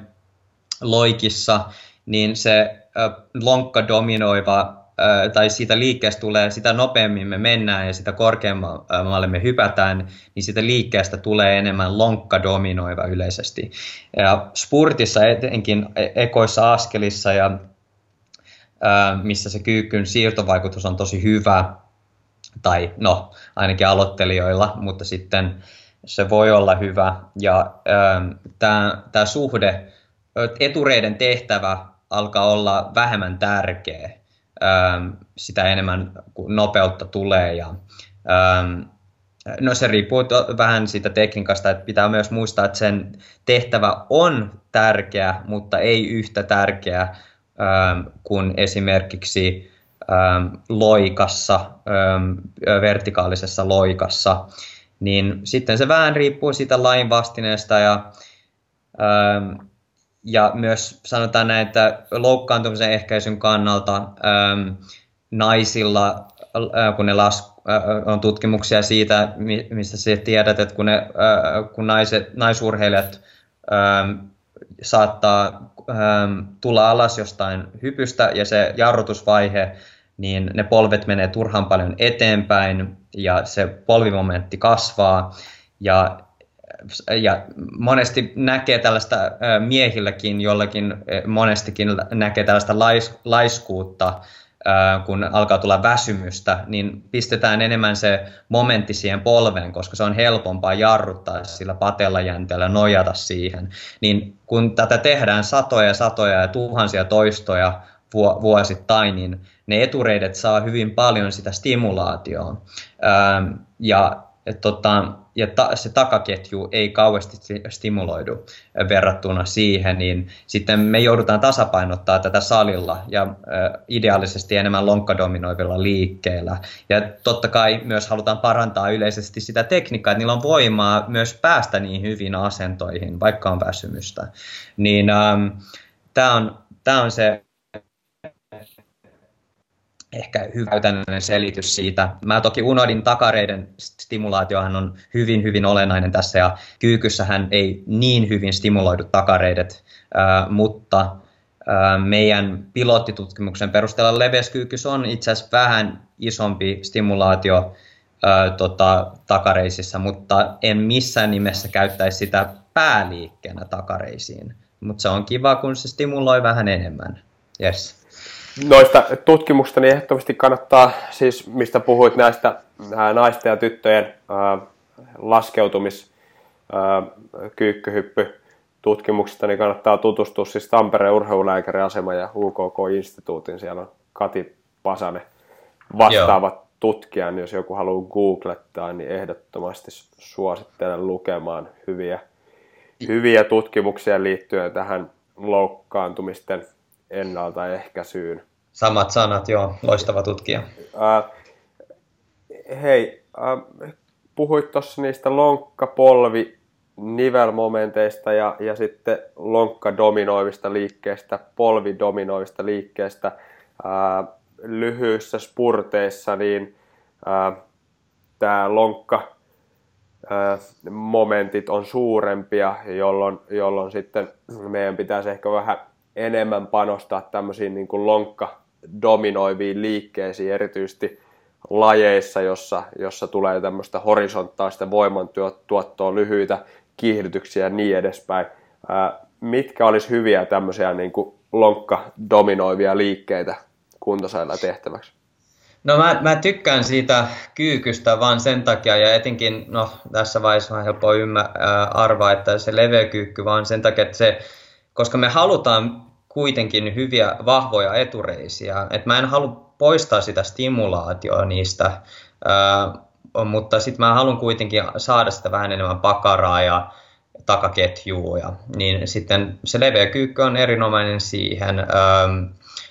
loikissa, niin se lonkka dominoiva tai siitä liikkeestä tulee, sitä nopeammin me mennään ja sitä korkeammalle me hypätään, niin siitä liikkeestä tulee enemmän lonkka dominoiva yleisesti. Ja spurtissa etenkin e-, ekoissa askelissa ja missä se kyykyn siirtovaikutus on tosi hyvä, tai no ainakin aloittelijoilla, mutta sitten se voi olla hyvä. Ja tämä suhde, etureiden tehtävä alkaa olla vähemmän tärkeä, sitä enemmän nopeutta tulee. Ja, no se riippuu vähän siitä tekniikasta, että pitää myös muistaa, että sen tehtävä on tärkeä, mutta ei yhtä tärkeä Ähm, kuin esimerkiksi ähm, loikassa, ähm, vertikaalisessa loikassa, niin sitten se vähän riippuu siitä lainvastineesta ja, ja myös sanotaan näin, että loukkaantumisen ehkäisyn kannalta naisilla, äh, kun ne las, äh, on tutkimuksia siitä, mistä sä tiedät, että kun, ne, äh, kun naiset, naisurheilijat saattaa tulla alas jostain hypystä ja se jarrutusvaihe, niin ne polvet menee turhan paljon eteenpäin ja se polvimomentti kasvaa. Ja ja monesti näkee tällaista miehilläkin, jollakin monestikin näkee tällaista lais, laiskuutta kun alkaa tulla väsymystä, niin pistetään enemmän se momentti siihen polveen, koska se on helpompaa jarruttaa sillä patellajänteellä, nojata siihen. Niin kun tätä tehdään satoja ja satoja ja tuhansia toistoja vuosittain, niin ne etureidet saa hyvin paljon sitä stimulaatioa. Ja et tota, ja ta, se takaketju ei kauheasti stimuloidu verrattuna siihen, niin sitten me joudutaan tasapainottaa tätä salilla ja äh, ideaalisesti enemmän lonkkadominoivilla liikkeillä. Ja totta kai myös halutaan parantaa yleisesti sitä tekniikkaa, että niillä on voimaa myös päästä niin hyvin asentoihin, vaikka on väsymystä. Niin ähm, tämä on, on se ehkä hyvä selitys siitä. Mä toki unohdin takareiden stimulaatiohan on hyvin, hyvin olennainen tässä ja kyykyssähän ei niin hyvin stimuloidu takareidet, mutta meidän pilottitutkimuksen perusteella leveyskyykys on itse asiassa vähän isompi stimulaatio äh, tota, takareisissa, mutta en missään nimessä käyttäisi sitä pääliikkeenä takareisiin. Mutta se on kiva, kun se stimuloi vähän enemmän. Yes noista tutkimuksista niin ehdottomasti kannattaa, siis mistä puhuit näistä ää, naisten ja tyttöjen ää, laskeutumis kyykkyhyppy tutkimuksista, niin kannattaa tutustua siis Tampereen urheilulääkäriasema ja UKK-instituutin. Siellä on Kati Pasanen vastaavat Joo. tutkijan, jos joku haluaa googlettaa, niin ehdottomasti suosittelen lukemaan hyviä, hyviä tutkimuksia liittyen tähän loukkaantumisten ennaltaehkäisyyn. Samat sanat, joo. Loistava tutkija. Äh, hei, äh, puhuit tuossa niistä lonkkapolvi nivelmomenteista ja, ja sitten lonkkadominoivista liikkeistä, polvidominoivista liikkeistä. Äh, lyhyissä spurteissa niin tämä lonkka äh, momentit on suurempia, jolloin, jolloin sitten meidän pitäisi ehkä vähän enemmän panostaa tämmöisiin niin kuin lonkka-dominoiviin liikkeisiin, erityisesti lajeissa, jossa, jossa tulee tämmöistä horisontaalista voimantuottoa, lyhyitä kiihdytyksiä ja niin edespäin. Ää, mitkä olisi hyviä tämmöisiä niin kuin lonkka-dominoivia liikkeitä kuntosailla tehtäväksi? No mä, mä tykkään siitä kyykystä vaan sen takia, ja etenkin, no tässä vaiheessa on helppo ymmär, arvaa, että se leveä kyykky, vaan sen takia, että se koska me halutaan kuitenkin hyviä, vahvoja etureisiä. Et mä en halua poistaa sitä stimulaatioa niistä, ää, mutta sitten mä haluan kuitenkin saada sitä vähän enemmän pakaraa ja takaketjua. Ja, niin sitten se leveä kyykky on erinomainen siihen. Ää,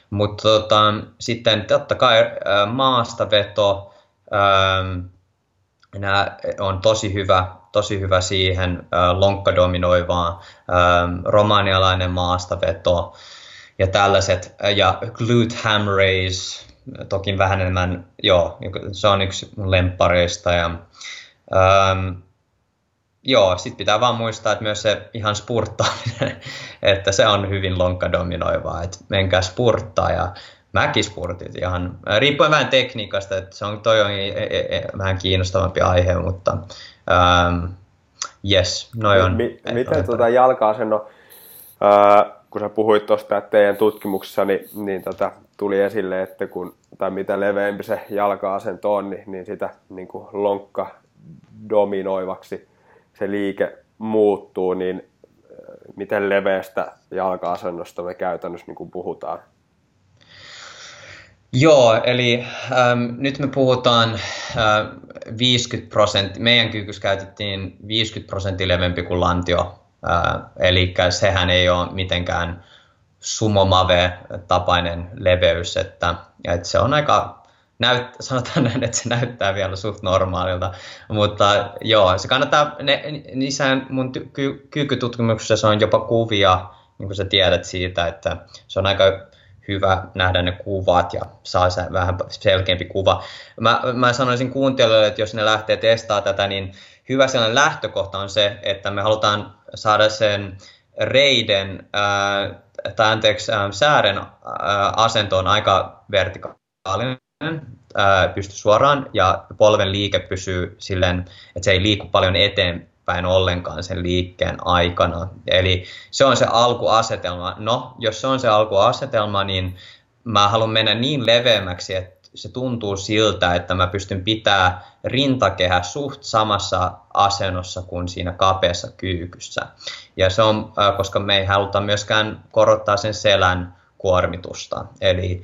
mutta tota, sitten totta kai ää, maastaveto, ää, nämä on tosi hyvä tosi hyvä siihen, lonkkadominoivaan, romanialainen maastaveto ja tällaiset, ja glute ham raise, toki vähän enemmän, joo, se on yksi mun lemppareista. Ja, ähm, joo, sitten pitää vaan muistaa, että myös se ihan spurttaaminen, *laughs* että se on hyvin lonkkadominoivaa, että menkää spurttaa ja mäkispurtit ihan, riippuen vähän tekniikasta, että se on, toi on vähän kiinnostavampi aihe, mutta Ähm, yes, noi on. Mi- miten tuota jalka-asenno, äh, kun sä puhuit tuosta, että teidän tutkimuksessa niin, niin tota, tuli esille, että kun, tai mitä leveämpi se jalka-asento on, niin, niin sitä niin kuin lonkka dominoivaksi se liike muuttuu, niin äh, miten leveästä jalka-asennosta me käytännössä niin kuin puhutaan? Joo, eli ähm, nyt me puhutaan äh, 50 prosenttia, meidän kyykys käytettiin 50 prosenttia levempi kuin lantio, äh, eli sehän ei ole mitenkään sumomave-tapainen leveys, että, että se on aika, näyt, sanotaan *laughs* näin, että se näyttää vielä suht normaalilta, mutta joo, se kannattaa, ne, niissä mun ky, kyykkytutkimuksessa on jopa kuvia, niin kuin sä tiedät siitä, että se on aika hyvä nähdä ne kuvat ja saa se vähän selkeämpi kuva. Mä, mä sanoisin kuuntelijoille, että jos ne lähtee testaamaan tätä, niin hyvä sellainen lähtökohta on se, että me halutaan saada sen reiden ää, tai anteeksi, ää, säären ää, asentoon aika vertikaalinen, pysty suoraan ja polven liike pysyy silleen, että se ei liiku paljon eteen, eteenpäin ollenkaan sen liikkeen aikana. Eli se on se alkuasetelma. No, jos se on se alkuasetelma, niin mä haluan mennä niin leveämmäksi, että se tuntuu siltä, että mä pystyn pitää rintakehä suht samassa asennossa kuin siinä kapeassa kyykyssä. Ja se on, koska me ei haluta myöskään korottaa sen selän kuormitusta. Eli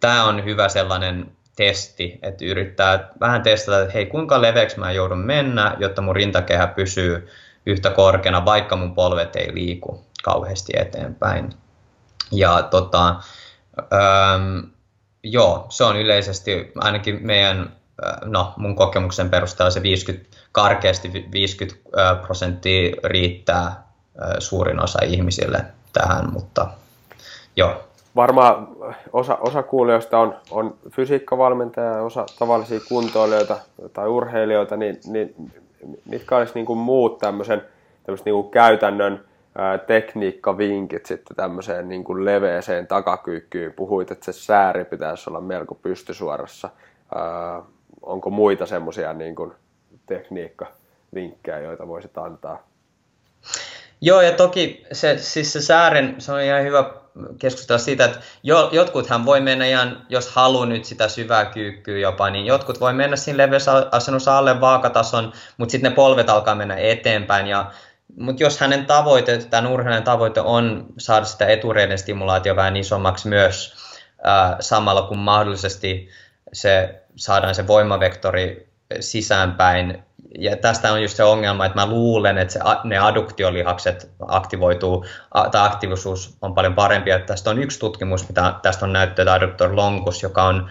tämä on hyvä sellainen testi, että yrittää vähän testata, että hei, kuinka leveäksi mä joudun mennä, jotta mun rintakehä pysyy yhtä korkeana, vaikka mun polvet ei liiku kauheasti eteenpäin. Ja tota, ähm, joo, se on yleisesti ainakin meidän, no mun kokemuksen perusteella se 50, karkeasti 50 prosenttia riittää suurin osa ihmisille tähän, mutta joo. Varmaan osa, osa kuulijoista on, on fysiikkavalmentaja ja osa tavallisia kuntoilijoita tai urheilijoita, niin, niin mitkä olisi niin kuin muut tämmöisen niin kuin käytännön ää, tekniikkavinkit sitten tämmöiseen niin kuin leveeseen takakyykkyyn? Puhuit, että se sääri pitäisi olla melko pystysuorassa. Ää, onko muita semmoisia niin kuin tekniikkavinkkejä, joita voisit antaa? Joo, ja toki se, siis se säären, se on ihan hyvä keskustella siitä, että jo, jotkuthan voi mennä ihan, jos haluaa nyt sitä syvää kyykkyä jopa, niin jotkut voi mennä siinä leveässä asennossa alle vaakatason, mutta sitten ne polvet alkaa mennä eteenpäin. Ja, mutta jos hänen tavoite, tämän urheilijan tavoite on saada sitä etureiden stimulaatio vähän isommaksi myös ää, samalla kun mahdollisesti se saadaan se voimavektori sisäänpäin ja tästä on just se ongelma, että mä luulen, että se, ne adduktiolihakset aktivoituu, tai aktiivisuus on paljon parempi. Että tästä on yksi tutkimus, mitä tästä on näyttöä, adduktor longus, joka on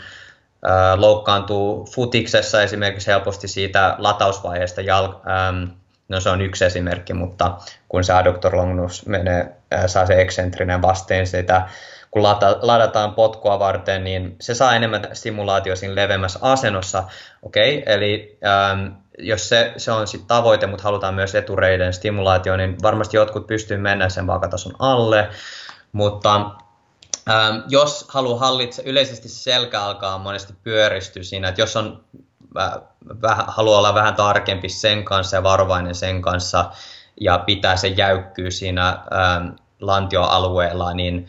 äh, loukkaantuu futiksessa esimerkiksi helposti siitä latausvaiheesta, jal, ähm, no se on yksi esimerkki, mutta kun se adduktor longus menee, saa se eksentrinen vasteen sitä, kun lata, ladataan potkua varten, niin se saa enemmän stimulaatio siinä leveämmässä asennossa. Okei, okay, eli ähm, jos se, se on sit tavoite, mutta halutaan myös etureiden stimulaatio, niin varmasti jotkut pystyy mennä sen vaakatason alle, mutta ähm, jos haluaa hallitse, yleisesti selkä alkaa monesti pyöristyä siinä, että jos on äh, vähän, haluaa olla vähän tarkempi sen kanssa ja varovainen sen kanssa ja pitää se jäykkyy siinä ähm, lantioalueella, niin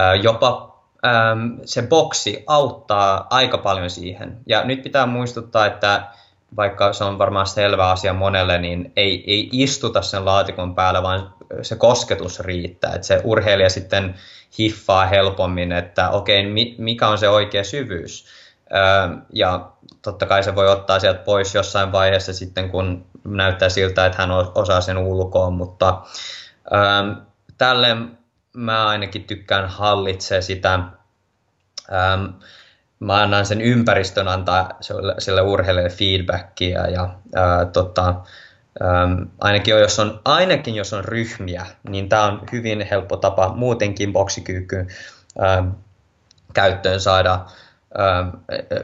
äh, jopa ähm, se boksi auttaa aika paljon siihen. Ja nyt pitää muistuttaa, että vaikka se on varmaan selvä asia monelle, niin ei, ei istuta sen laatikon päällä, vaan se kosketus riittää. Että se urheilija sitten hiffaa helpommin, että okei, mikä on se oikea syvyys. Ja totta kai se voi ottaa sieltä pois jossain vaiheessa sitten, kun näyttää siltä, että hän osaa sen ulkoon, mutta tälle mä ainakin tykkään hallitsee sitä mä annan sen ympäristön antaa sille urheilijalle feedbackia ja ää, tota, äm, ainakin, jos on, ainakin jos on ryhmiä, niin tämä on hyvin helppo tapa muutenkin boksikyykkyyn käyttöön saada, ähm,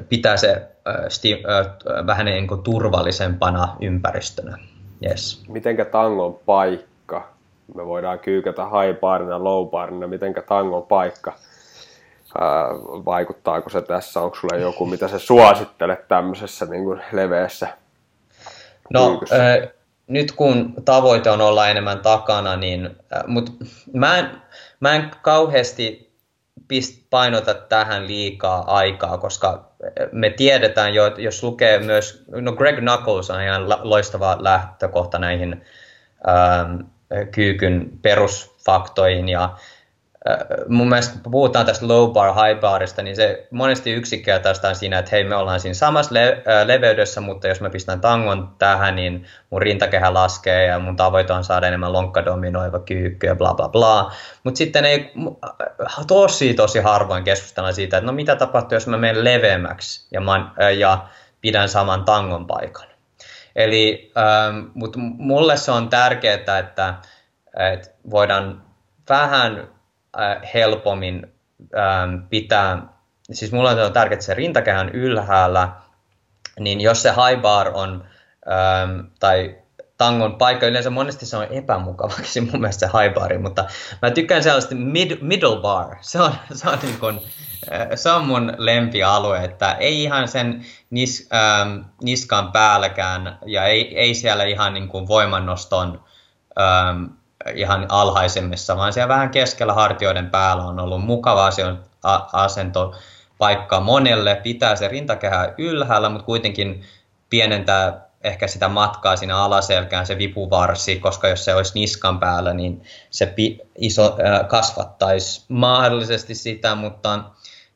pitää se äh, sti, äh, vähän niin kuin turvallisempana ympäristönä. Yes. Mitenkä tangon paikka? Me voidaan kyykätä high barina, low barina, mitenkä tangon paikka? Vaikuttaako se tässä, onko sulle joku, mitä sä suosittelet tämmöisessä niin kuin leveässä No, äh, nyt kun tavoite on olla enemmän takana, niin, äh, mutta mä en, mä en kauheasti pist, painota tähän liikaa aikaa, koska me tiedetään jo, jos lukee myös, no Greg Knuckles on ihan loistava lähtökohta näihin ähm, kyykyn perusfaktoihin ja mun mielestä kun puhutaan tästä low bar, high barista, niin se monesti yksinkertaistaan siinä, että hei me ollaan siinä samassa le- leveydessä, mutta jos mä pistän tangon tähän, niin mun rintakehä laskee ja mun tavoite on saada enemmän lonkkadominoiva kyykky ja bla bla bla. Mutta sitten ei tosi tosi harvoin keskustella siitä, että no mitä tapahtuu, jos mä menen leveämmäksi ja, mä, ja pidän saman tangon paikan. Eli, ähm, mutta mulle se on tärkeää, että, että voidaan vähän äh, helpommin ähm, pitää, siis mulla on tärkeää, että se rintakehän ylhäällä, niin jos se high bar on, ähm, tai tangon paikka, yleensä monesti se on epämukavaksi mun mielestä se high bar, mutta mä tykkään sellaista mid, middle bar, se on, se on, niin kun, äh, se on mun lempialue, että ei ihan sen nis, ähm, niskan päälläkään ja ei, ei siellä ihan niin kuin voimannoston ähm, ihan alhaisemmissa, vaan siellä vähän keskellä hartioiden päällä on ollut mukava asento paikka monelle, pitää se rintakehä ylhäällä, mutta kuitenkin pienentää ehkä sitä matkaa siinä alaselkään se vipuvarsi, koska jos se olisi niskan päällä, niin se pi- iso, äh, kasvattaisi mahdollisesti sitä, mutta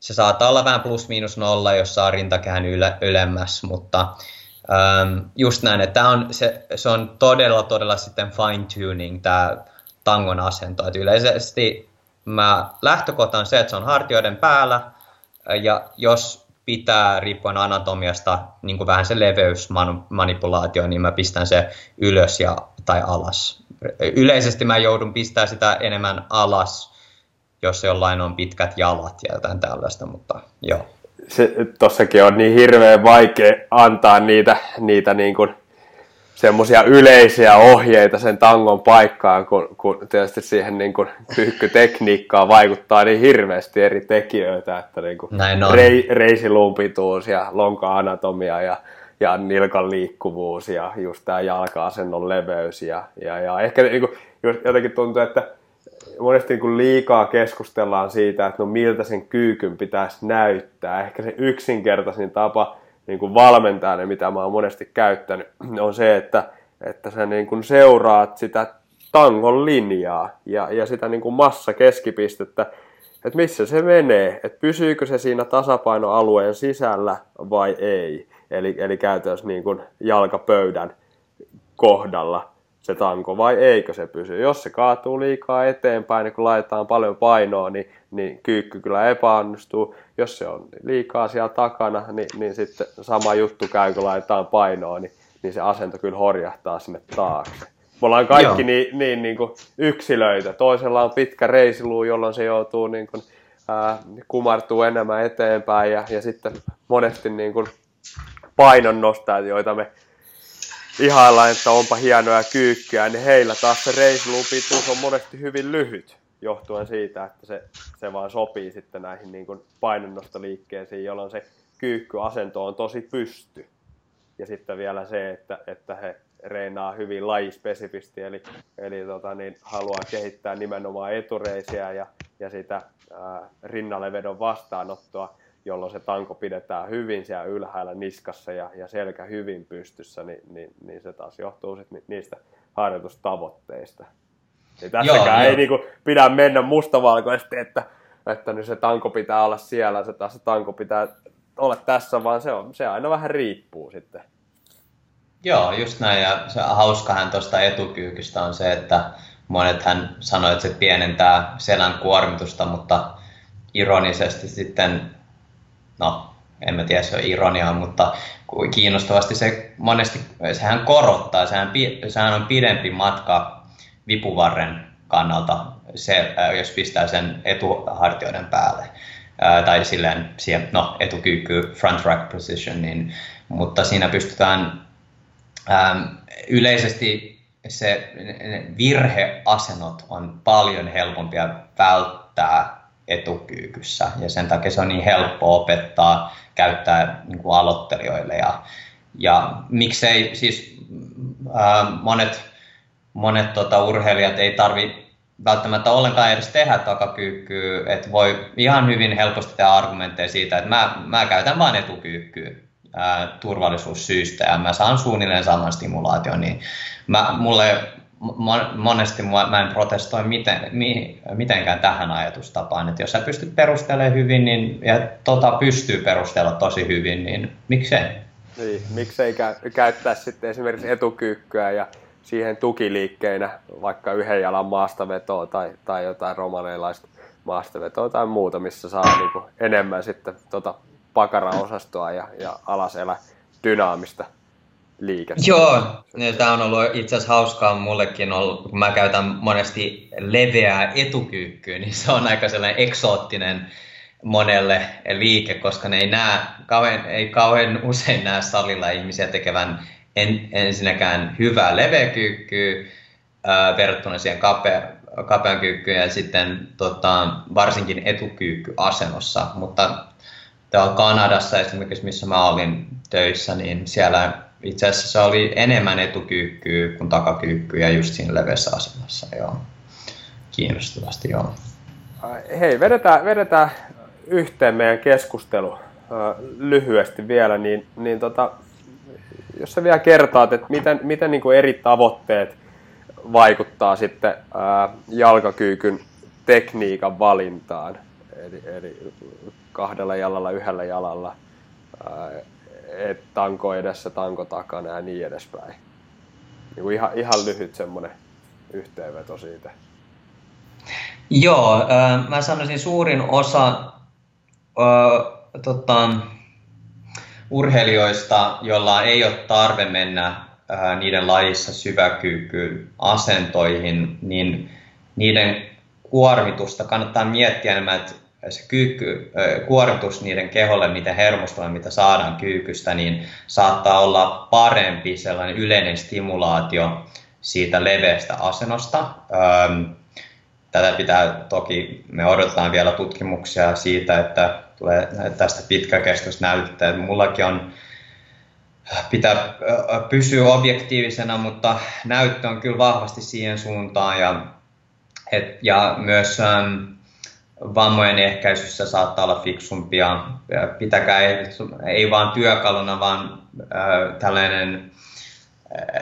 se saattaa olla vähän plus miinus nolla, jos saa rintakehän yle- ylemmäs, mutta Um, just näin, että on, se, se on todella, todella sitten fine tuning tämä tangon asento. Et yleisesti mä lähtökohta on se, että se on hartioiden päällä, ja jos pitää riippuen anatomiasta niin kuin vähän se leveysmanipulaatio, niin mä pistän se ylös ja, tai alas. Yleisesti mä joudun pistää sitä enemmän alas, jos jollain on pitkät jalat ja jotain tällaista, mutta joo. Se, tossakin on niin hirveän vaikea antaa niitä, niitä niin kuin semmoisia yleisiä ohjeita sen tangon paikkaan, kun, kun tietysti siihen niin kuin kyykkytekniikkaan vaikuttaa niin hirveästi eri tekijöitä, että niin kuin Näin on. Rei, reisiluun pituus ja lonka-anatomia ja, ja nilkan liikkuvuus ja just tämä jalka-asennon leveys ja, ja, ja ehkä niin kuin, jotenkin tuntuu, että monesti niin liikaa keskustellaan siitä, että no miltä sen kyykyn pitäisi näyttää. Ehkä se yksinkertaisin tapa niin kuin valmentajana, mitä mä oon monesti käyttänyt, *clears throat* on se, että, että sä niin kuin seuraat sitä tangon linjaa ja, ja sitä niin kuin massa keskipistettä, että missä se menee, että pysyykö se siinä tasapainoalueen sisällä vai ei. Eli, eli käytännössä niin kuin jalkapöydän kohdalla se tanko vai eikö se pysy. Jos se kaatuu liikaa eteenpäin, niin kun laitetaan paljon painoa, niin, niin kyykky kyllä epäonnistuu. Jos se on liikaa siellä takana, niin, niin sitten sama juttu käy, kun laitetaan painoa, niin, niin se asento kyllä horjahtaa sinne taakse. Me ollaan kaikki Joo. niin, niin, niin kuin yksilöitä. Toisella on pitkä reisiluu, jolloin se joutuu niin kuin, ää, kumartuu enemmän eteenpäin ja, ja sitten monesti niin kuin painonnostajat, joita me ihaillaan, että onpa hienoja kyykkyjä, niin heillä taas se reisilupituus on monesti hyvin lyhyt, johtuen siitä, että se, se vaan sopii sitten näihin niin kuin painonnostoliikkeisiin, jolloin se kyykkyasento on tosi pysty. Ja sitten vielä se, että, että he reenaa hyvin lajispesifisti, eli, eli tota, niin, haluaa kehittää nimenomaan etureisiä ja, ja sitä ää, rinnallevedon vastaanottoa, jolloin se tanko pidetään hyvin siellä ylhäällä niskassa ja, ja selkä hyvin pystyssä, niin, niin, niin se taas johtuu sit niistä harjoitustavoitteista. Niin tässäkään joo, ei joo. Niinku pidä mennä mustavalkoisesti, että, että nyt se tanko pitää olla siellä, se taas se tanko pitää olla tässä, vaan se, on, se aina vähän riippuu sitten. Joo, just näin. Ja se hauskahan tuosta etukyykystä on se, että monet hän sanoi, että se pienentää selän kuormitusta, mutta ironisesti sitten no en mä tiedä, se on ironiaa, mutta kiinnostavasti se monesti, sehän korottaa, sehän, sehän on pidempi matka vipuvarren kannalta, se, jos pistää sen etuhartioiden päälle. Tai silleen siihen, no, etukyykky, front rack position, niin, mutta siinä pystytään ähm, yleisesti se virheasennot on paljon helpompia välttää etukyykyssä. Ja sen takia se on niin helppo opettaa käyttää niin kuin aloittelijoille. Ja, ja miksei siis ää, monet, monet tota, urheilijat ei tarvi välttämättä ollenkaan edes tehdä takakyykkyä, että voi ihan hyvin helposti tehdä argumentteja siitä, että mä, mä käytän vain etukyykkyä ää, turvallisuussyistä ja mä saan suunnilleen saman stimulaation, niin mä, mulle monesti mä en protestoi miten, mitenkään tähän ajatustapaan, että jos sä pystyt perustelemaan hyvin niin, ja tota pystyy perustella tosi hyvin, niin miksei? Niin, miksei käyttää sitten esimerkiksi etukyykkyä ja siihen tukiliikkeinä vaikka yhden jalan maastavetoa tai, tai jotain romaneilaista maastavetoa tai muuta, missä saa niin kuin enemmän sitten tota pakaraosastoa ja, ja alaselä dynaamista liikettä. Joo, tämä on ollut itse asiassa hauskaa mullekin, ollut, kun mä käytän monesti leveää etukyykkyä, niin se on aika sellainen eksoottinen monelle liike, koska ne ei, näe, kauhean, ei kauhean usein näe salilla ihmisiä tekevän en, ensinnäkään hyvää leveäkyykkyä ää, verrattuna siihen kapea, kapean kyykkyyn ja sitten tota, varsinkin etukyykkyasennossa, mutta täällä Kanadassa esimerkiksi, missä mä olin töissä, niin siellä itse asiassa se oli enemmän etukyykkyä kuin takakyykkyä just siinä leveässä asemassa, joo. Kiinnostavasti, joo. Hei, vedetään, vedetään yhteen meidän keskustelu lyhyesti vielä, niin, niin tota, jos sä vielä kertaat, että miten, miten niin kuin eri tavoitteet vaikuttaa sitten ää, jalkakyykyn tekniikan valintaan, eli, eli kahdella jalalla, yhdellä jalalla, et tanko edessä, tanko takana ja niin edespäin. Niin ihan, ihan lyhyt semmoinen yhteenveto siitä. Joo, mä sanoisin suurin osa tota, urheilijoista, joilla ei ole tarve mennä niiden lajissa syväkyykkyyn asentoihin, niin niiden kuormitusta, kannattaa miettiä enemmän, että se kyykky, kuormitus niiden keholle, miten hermostolla, mitä saadaan kyykystä, niin saattaa olla parempi sellainen yleinen stimulaatio siitä leveästä asennosta. Tätä pitää toki, me odotetaan vielä tutkimuksia siitä, että tulee tästä pitkäkestoista näytettä. Mullakin on pitää pysyä objektiivisena, mutta näyttö on kyllä vahvasti siihen suuntaan ja, et, ja myös vammojen ehkäisyssä saattaa olla fiksumpia. Pitäkää ei, vain työkaluna, vaan äh, tällainen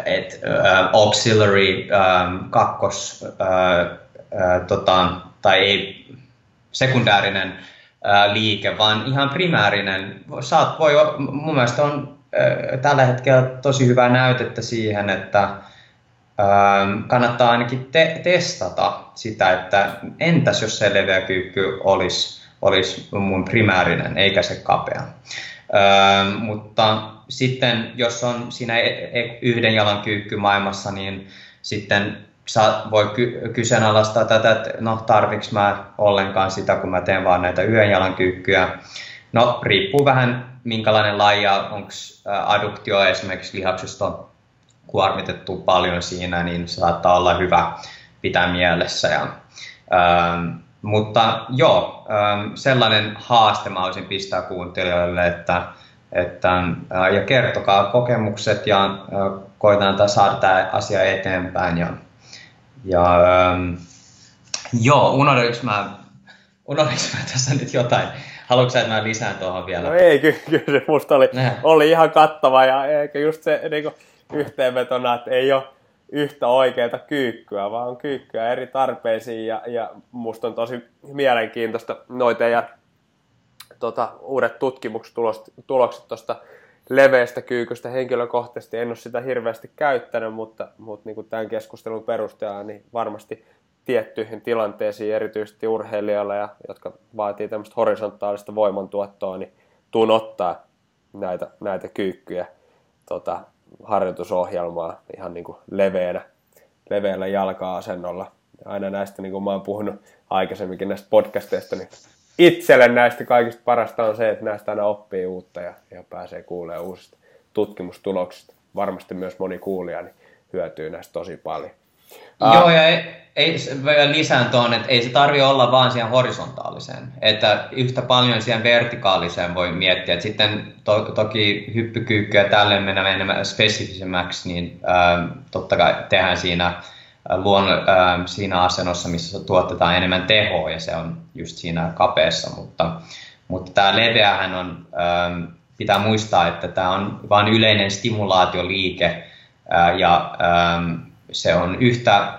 et, äh, auxiliary äh, kakkos äh, äh, tota, tai ei sekundäärinen äh, liike, vaan ihan primäärinen. Saat, voi, mun mielestä on tällä hetkellä tosi hyvää näytettä siihen, että kannattaa ainakin te- testata sitä, että entäs jos se leveä kyykky olisi, olisi mun primäärinen eikä se kapea. mutta sitten jos on siinä e-, e-, yhden jalan kyykky maailmassa, niin sitten saa, voi ky- kyseenalaistaa tätä, että no tarviks mä ollenkaan sitä, kun mä teen vaan näitä yhden jalan kyykkyjä. No riippuu vähän minkälainen laji ja onko adduktio esimerkiksi lihaksista kuormitettu paljon siinä, niin saattaa olla hyvä pitää mielessä. Ja, ähm, mutta joo, ähm, sellainen haaste mä olisin pistää kuuntelijoille, että, että äh, ja kertokaa kokemukset ja äh, koitetaan saada tämä asia eteenpäin. Ja, ja ähm, joo, unohdinko mä, unohdinko mä tässä nyt jotain? Haluatko että mä lisään tuohon vielä? No ei, kyllä, kyllä se musta oli, oli ihan kattava ja eikä just se niin kuin, yhteenvetona, että ei ole yhtä oikeaa kyykkyä, vaan on kyykkyä eri tarpeisiin ja, ja musta on tosi mielenkiintoista noita ja tota, uudet tutkimuksetulokset tuosta leveästä kyykystä henkilökohtaisesti. En ole sitä hirveästi käyttänyt, mutta, mutta niin kuin tämän keskustelun perusteella niin varmasti tiettyihin tilanteisiin, erityisesti urheilijoilla, ja, jotka vaatii tämmöistä horisontaalista voimantuottoa, niin tuun ottaa näitä, näitä kyykkyjä tota, harjoitusohjelmaa ihan niin kuin leveänä, leveällä jalka-asennolla. Aina näistä, niin kuin mä oon puhunut aikaisemminkin näistä podcasteista, niin itselle näistä kaikista parasta on se, että näistä aina oppii uutta ja, ja pääsee kuulemaan uusista tutkimustuloksista. Varmasti myös moni kuulija niin hyötyy näistä tosi paljon. Joo, ja ei, ei, lisään tuon, että ei se tarvi olla vaan siihen horisontaaliseen. Että yhtä paljon siihen vertikaaliseen voi miettiä. Että sitten to, toki hyppykyykkyä tälle mennä enemmän spesifisemmäksi, niin ää, totta kai tehdään siinä luon ää, siinä asennossa, missä tuotetaan enemmän tehoa ja se on just siinä kapeessa, mutta, mutta tämä leveähän on, ää, pitää muistaa, että tämä on vain yleinen stimulaatioliike ää, ja ää, se on yhtä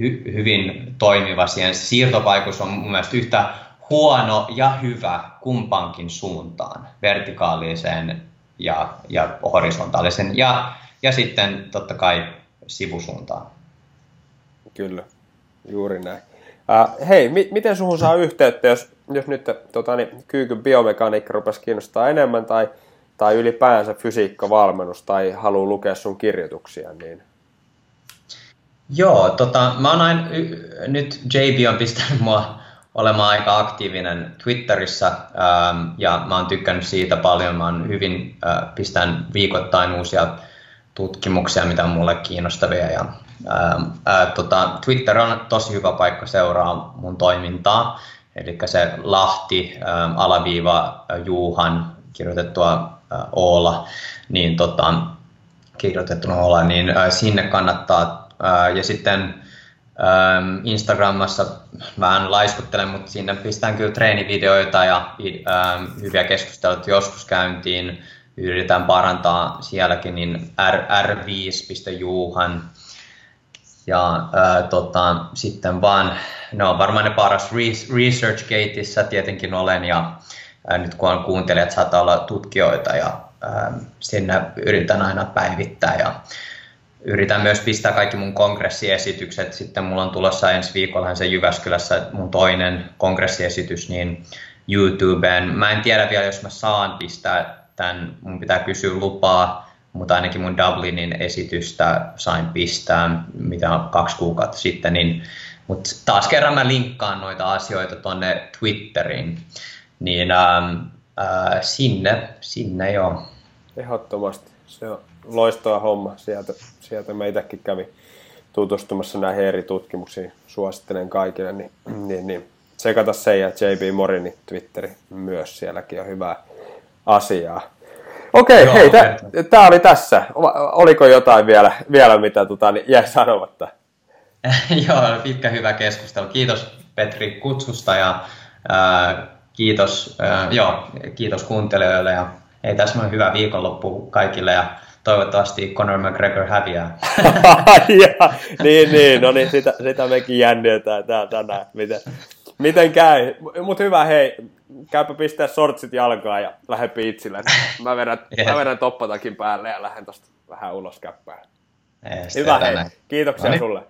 hy, hyvin toimiva siihen. Siirtovaikutus on mun mielestä yhtä huono ja hyvä kumpankin suuntaan, vertikaaliseen ja, ja horisontaalisen ja, ja sitten totta kai sivusuuntaan. Kyllä, juuri näin. Uh, hei, mi- miten suhun saa yhteyttä, jos, jos nyt tota, niin, kyykyn biomekaniikka rupesi kiinnostaa enemmän tai, tai ylipäänsä fysiikkavalmennus tai haluaa lukea sun kirjoituksia, niin Joo, tota, mä oon aina, nyt JB on pistänyt mua olemaan aika aktiivinen Twitterissä ähm, ja mä oon tykkännyt siitä paljon. Mä oon hyvin, äh, pistän viikoittain uusia tutkimuksia, mitä on mulle kiinnostavia. Ja, ähm, äh, tota, Twitter on tosi hyvä paikka seuraa mun toimintaa. Eli se Lahti, ähm, alaviiva, äh, Juuhan, kirjoitettua äh, Oola, niin tota, kirjoitettuna Oola, niin äh, sinne kannattaa ja sitten Instagramassa vähän laiskuttelen, mutta sinne pistän kyllä treenivideoita ja hyviä keskusteluja joskus käyntiin. Yritän parantaa sielläkin, niin r5.juuhan. Ja ää, tota, sitten vaan, no varmaan ne paras ResearchGateissa tietenkin olen ja ää, nyt kun on kuuntelijat, saattaa olla tutkijoita ja ää, sinne yritän aina päivittää ja yritän myös pistää kaikki mun kongressiesitykset. Sitten mulla on tulossa ensi viikolla se Jyväskylässä mun toinen kongressiesitys niin YouTubeen. Mä en tiedä vielä, jos mä saan pistää tämän, mun pitää kysyä lupaa, mutta ainakin mun Dublinin esitystä sain pistää, mitä on kaksi kuukautta sitten, niin Mutta taas kerran mä linkkaan noita asioita tuonne Twitteriin, niin ähm, äh, sinne, sinne joo. Ehdottomasti. Se on loistava homma. Sieltä, sieltä meitäkin kävi tutustumassa näihin eri tutkimuksiin. Suosittelen kaikille. Niin, niin, niin. Tsekata se ja JB Morinin Twitteri myös. Sielläkin on hyvää asiaa. Okei, Joo, hei, tämä oli tässä. Oliko jotain vielä, vielä mitä tota, niin jäi sanomatta? *laughs* Joo, pitkä hyvä keskustelu. Kiitos Petri kutsusta ja ää, kiitos, ää, joo, kiitos kuuntelijoille ja ei tässä on hyvä viikonloppu kaikille ja toivottavasti Conor McGregor häviää. *laughs* ja, niin, niin, no niin, sitä, sitä mekin jännitään tää tänään, miten, miten käy. Mutta hyvä, hei, käypä pistää sortsit jalkaan ja lähde piitsille. Mä vedän, yes. mä vedän toppatakin päälle ja lähden tosta vähän ulos käppään. Yes, hyvä, hei. Kiitoksia no niin. sulle.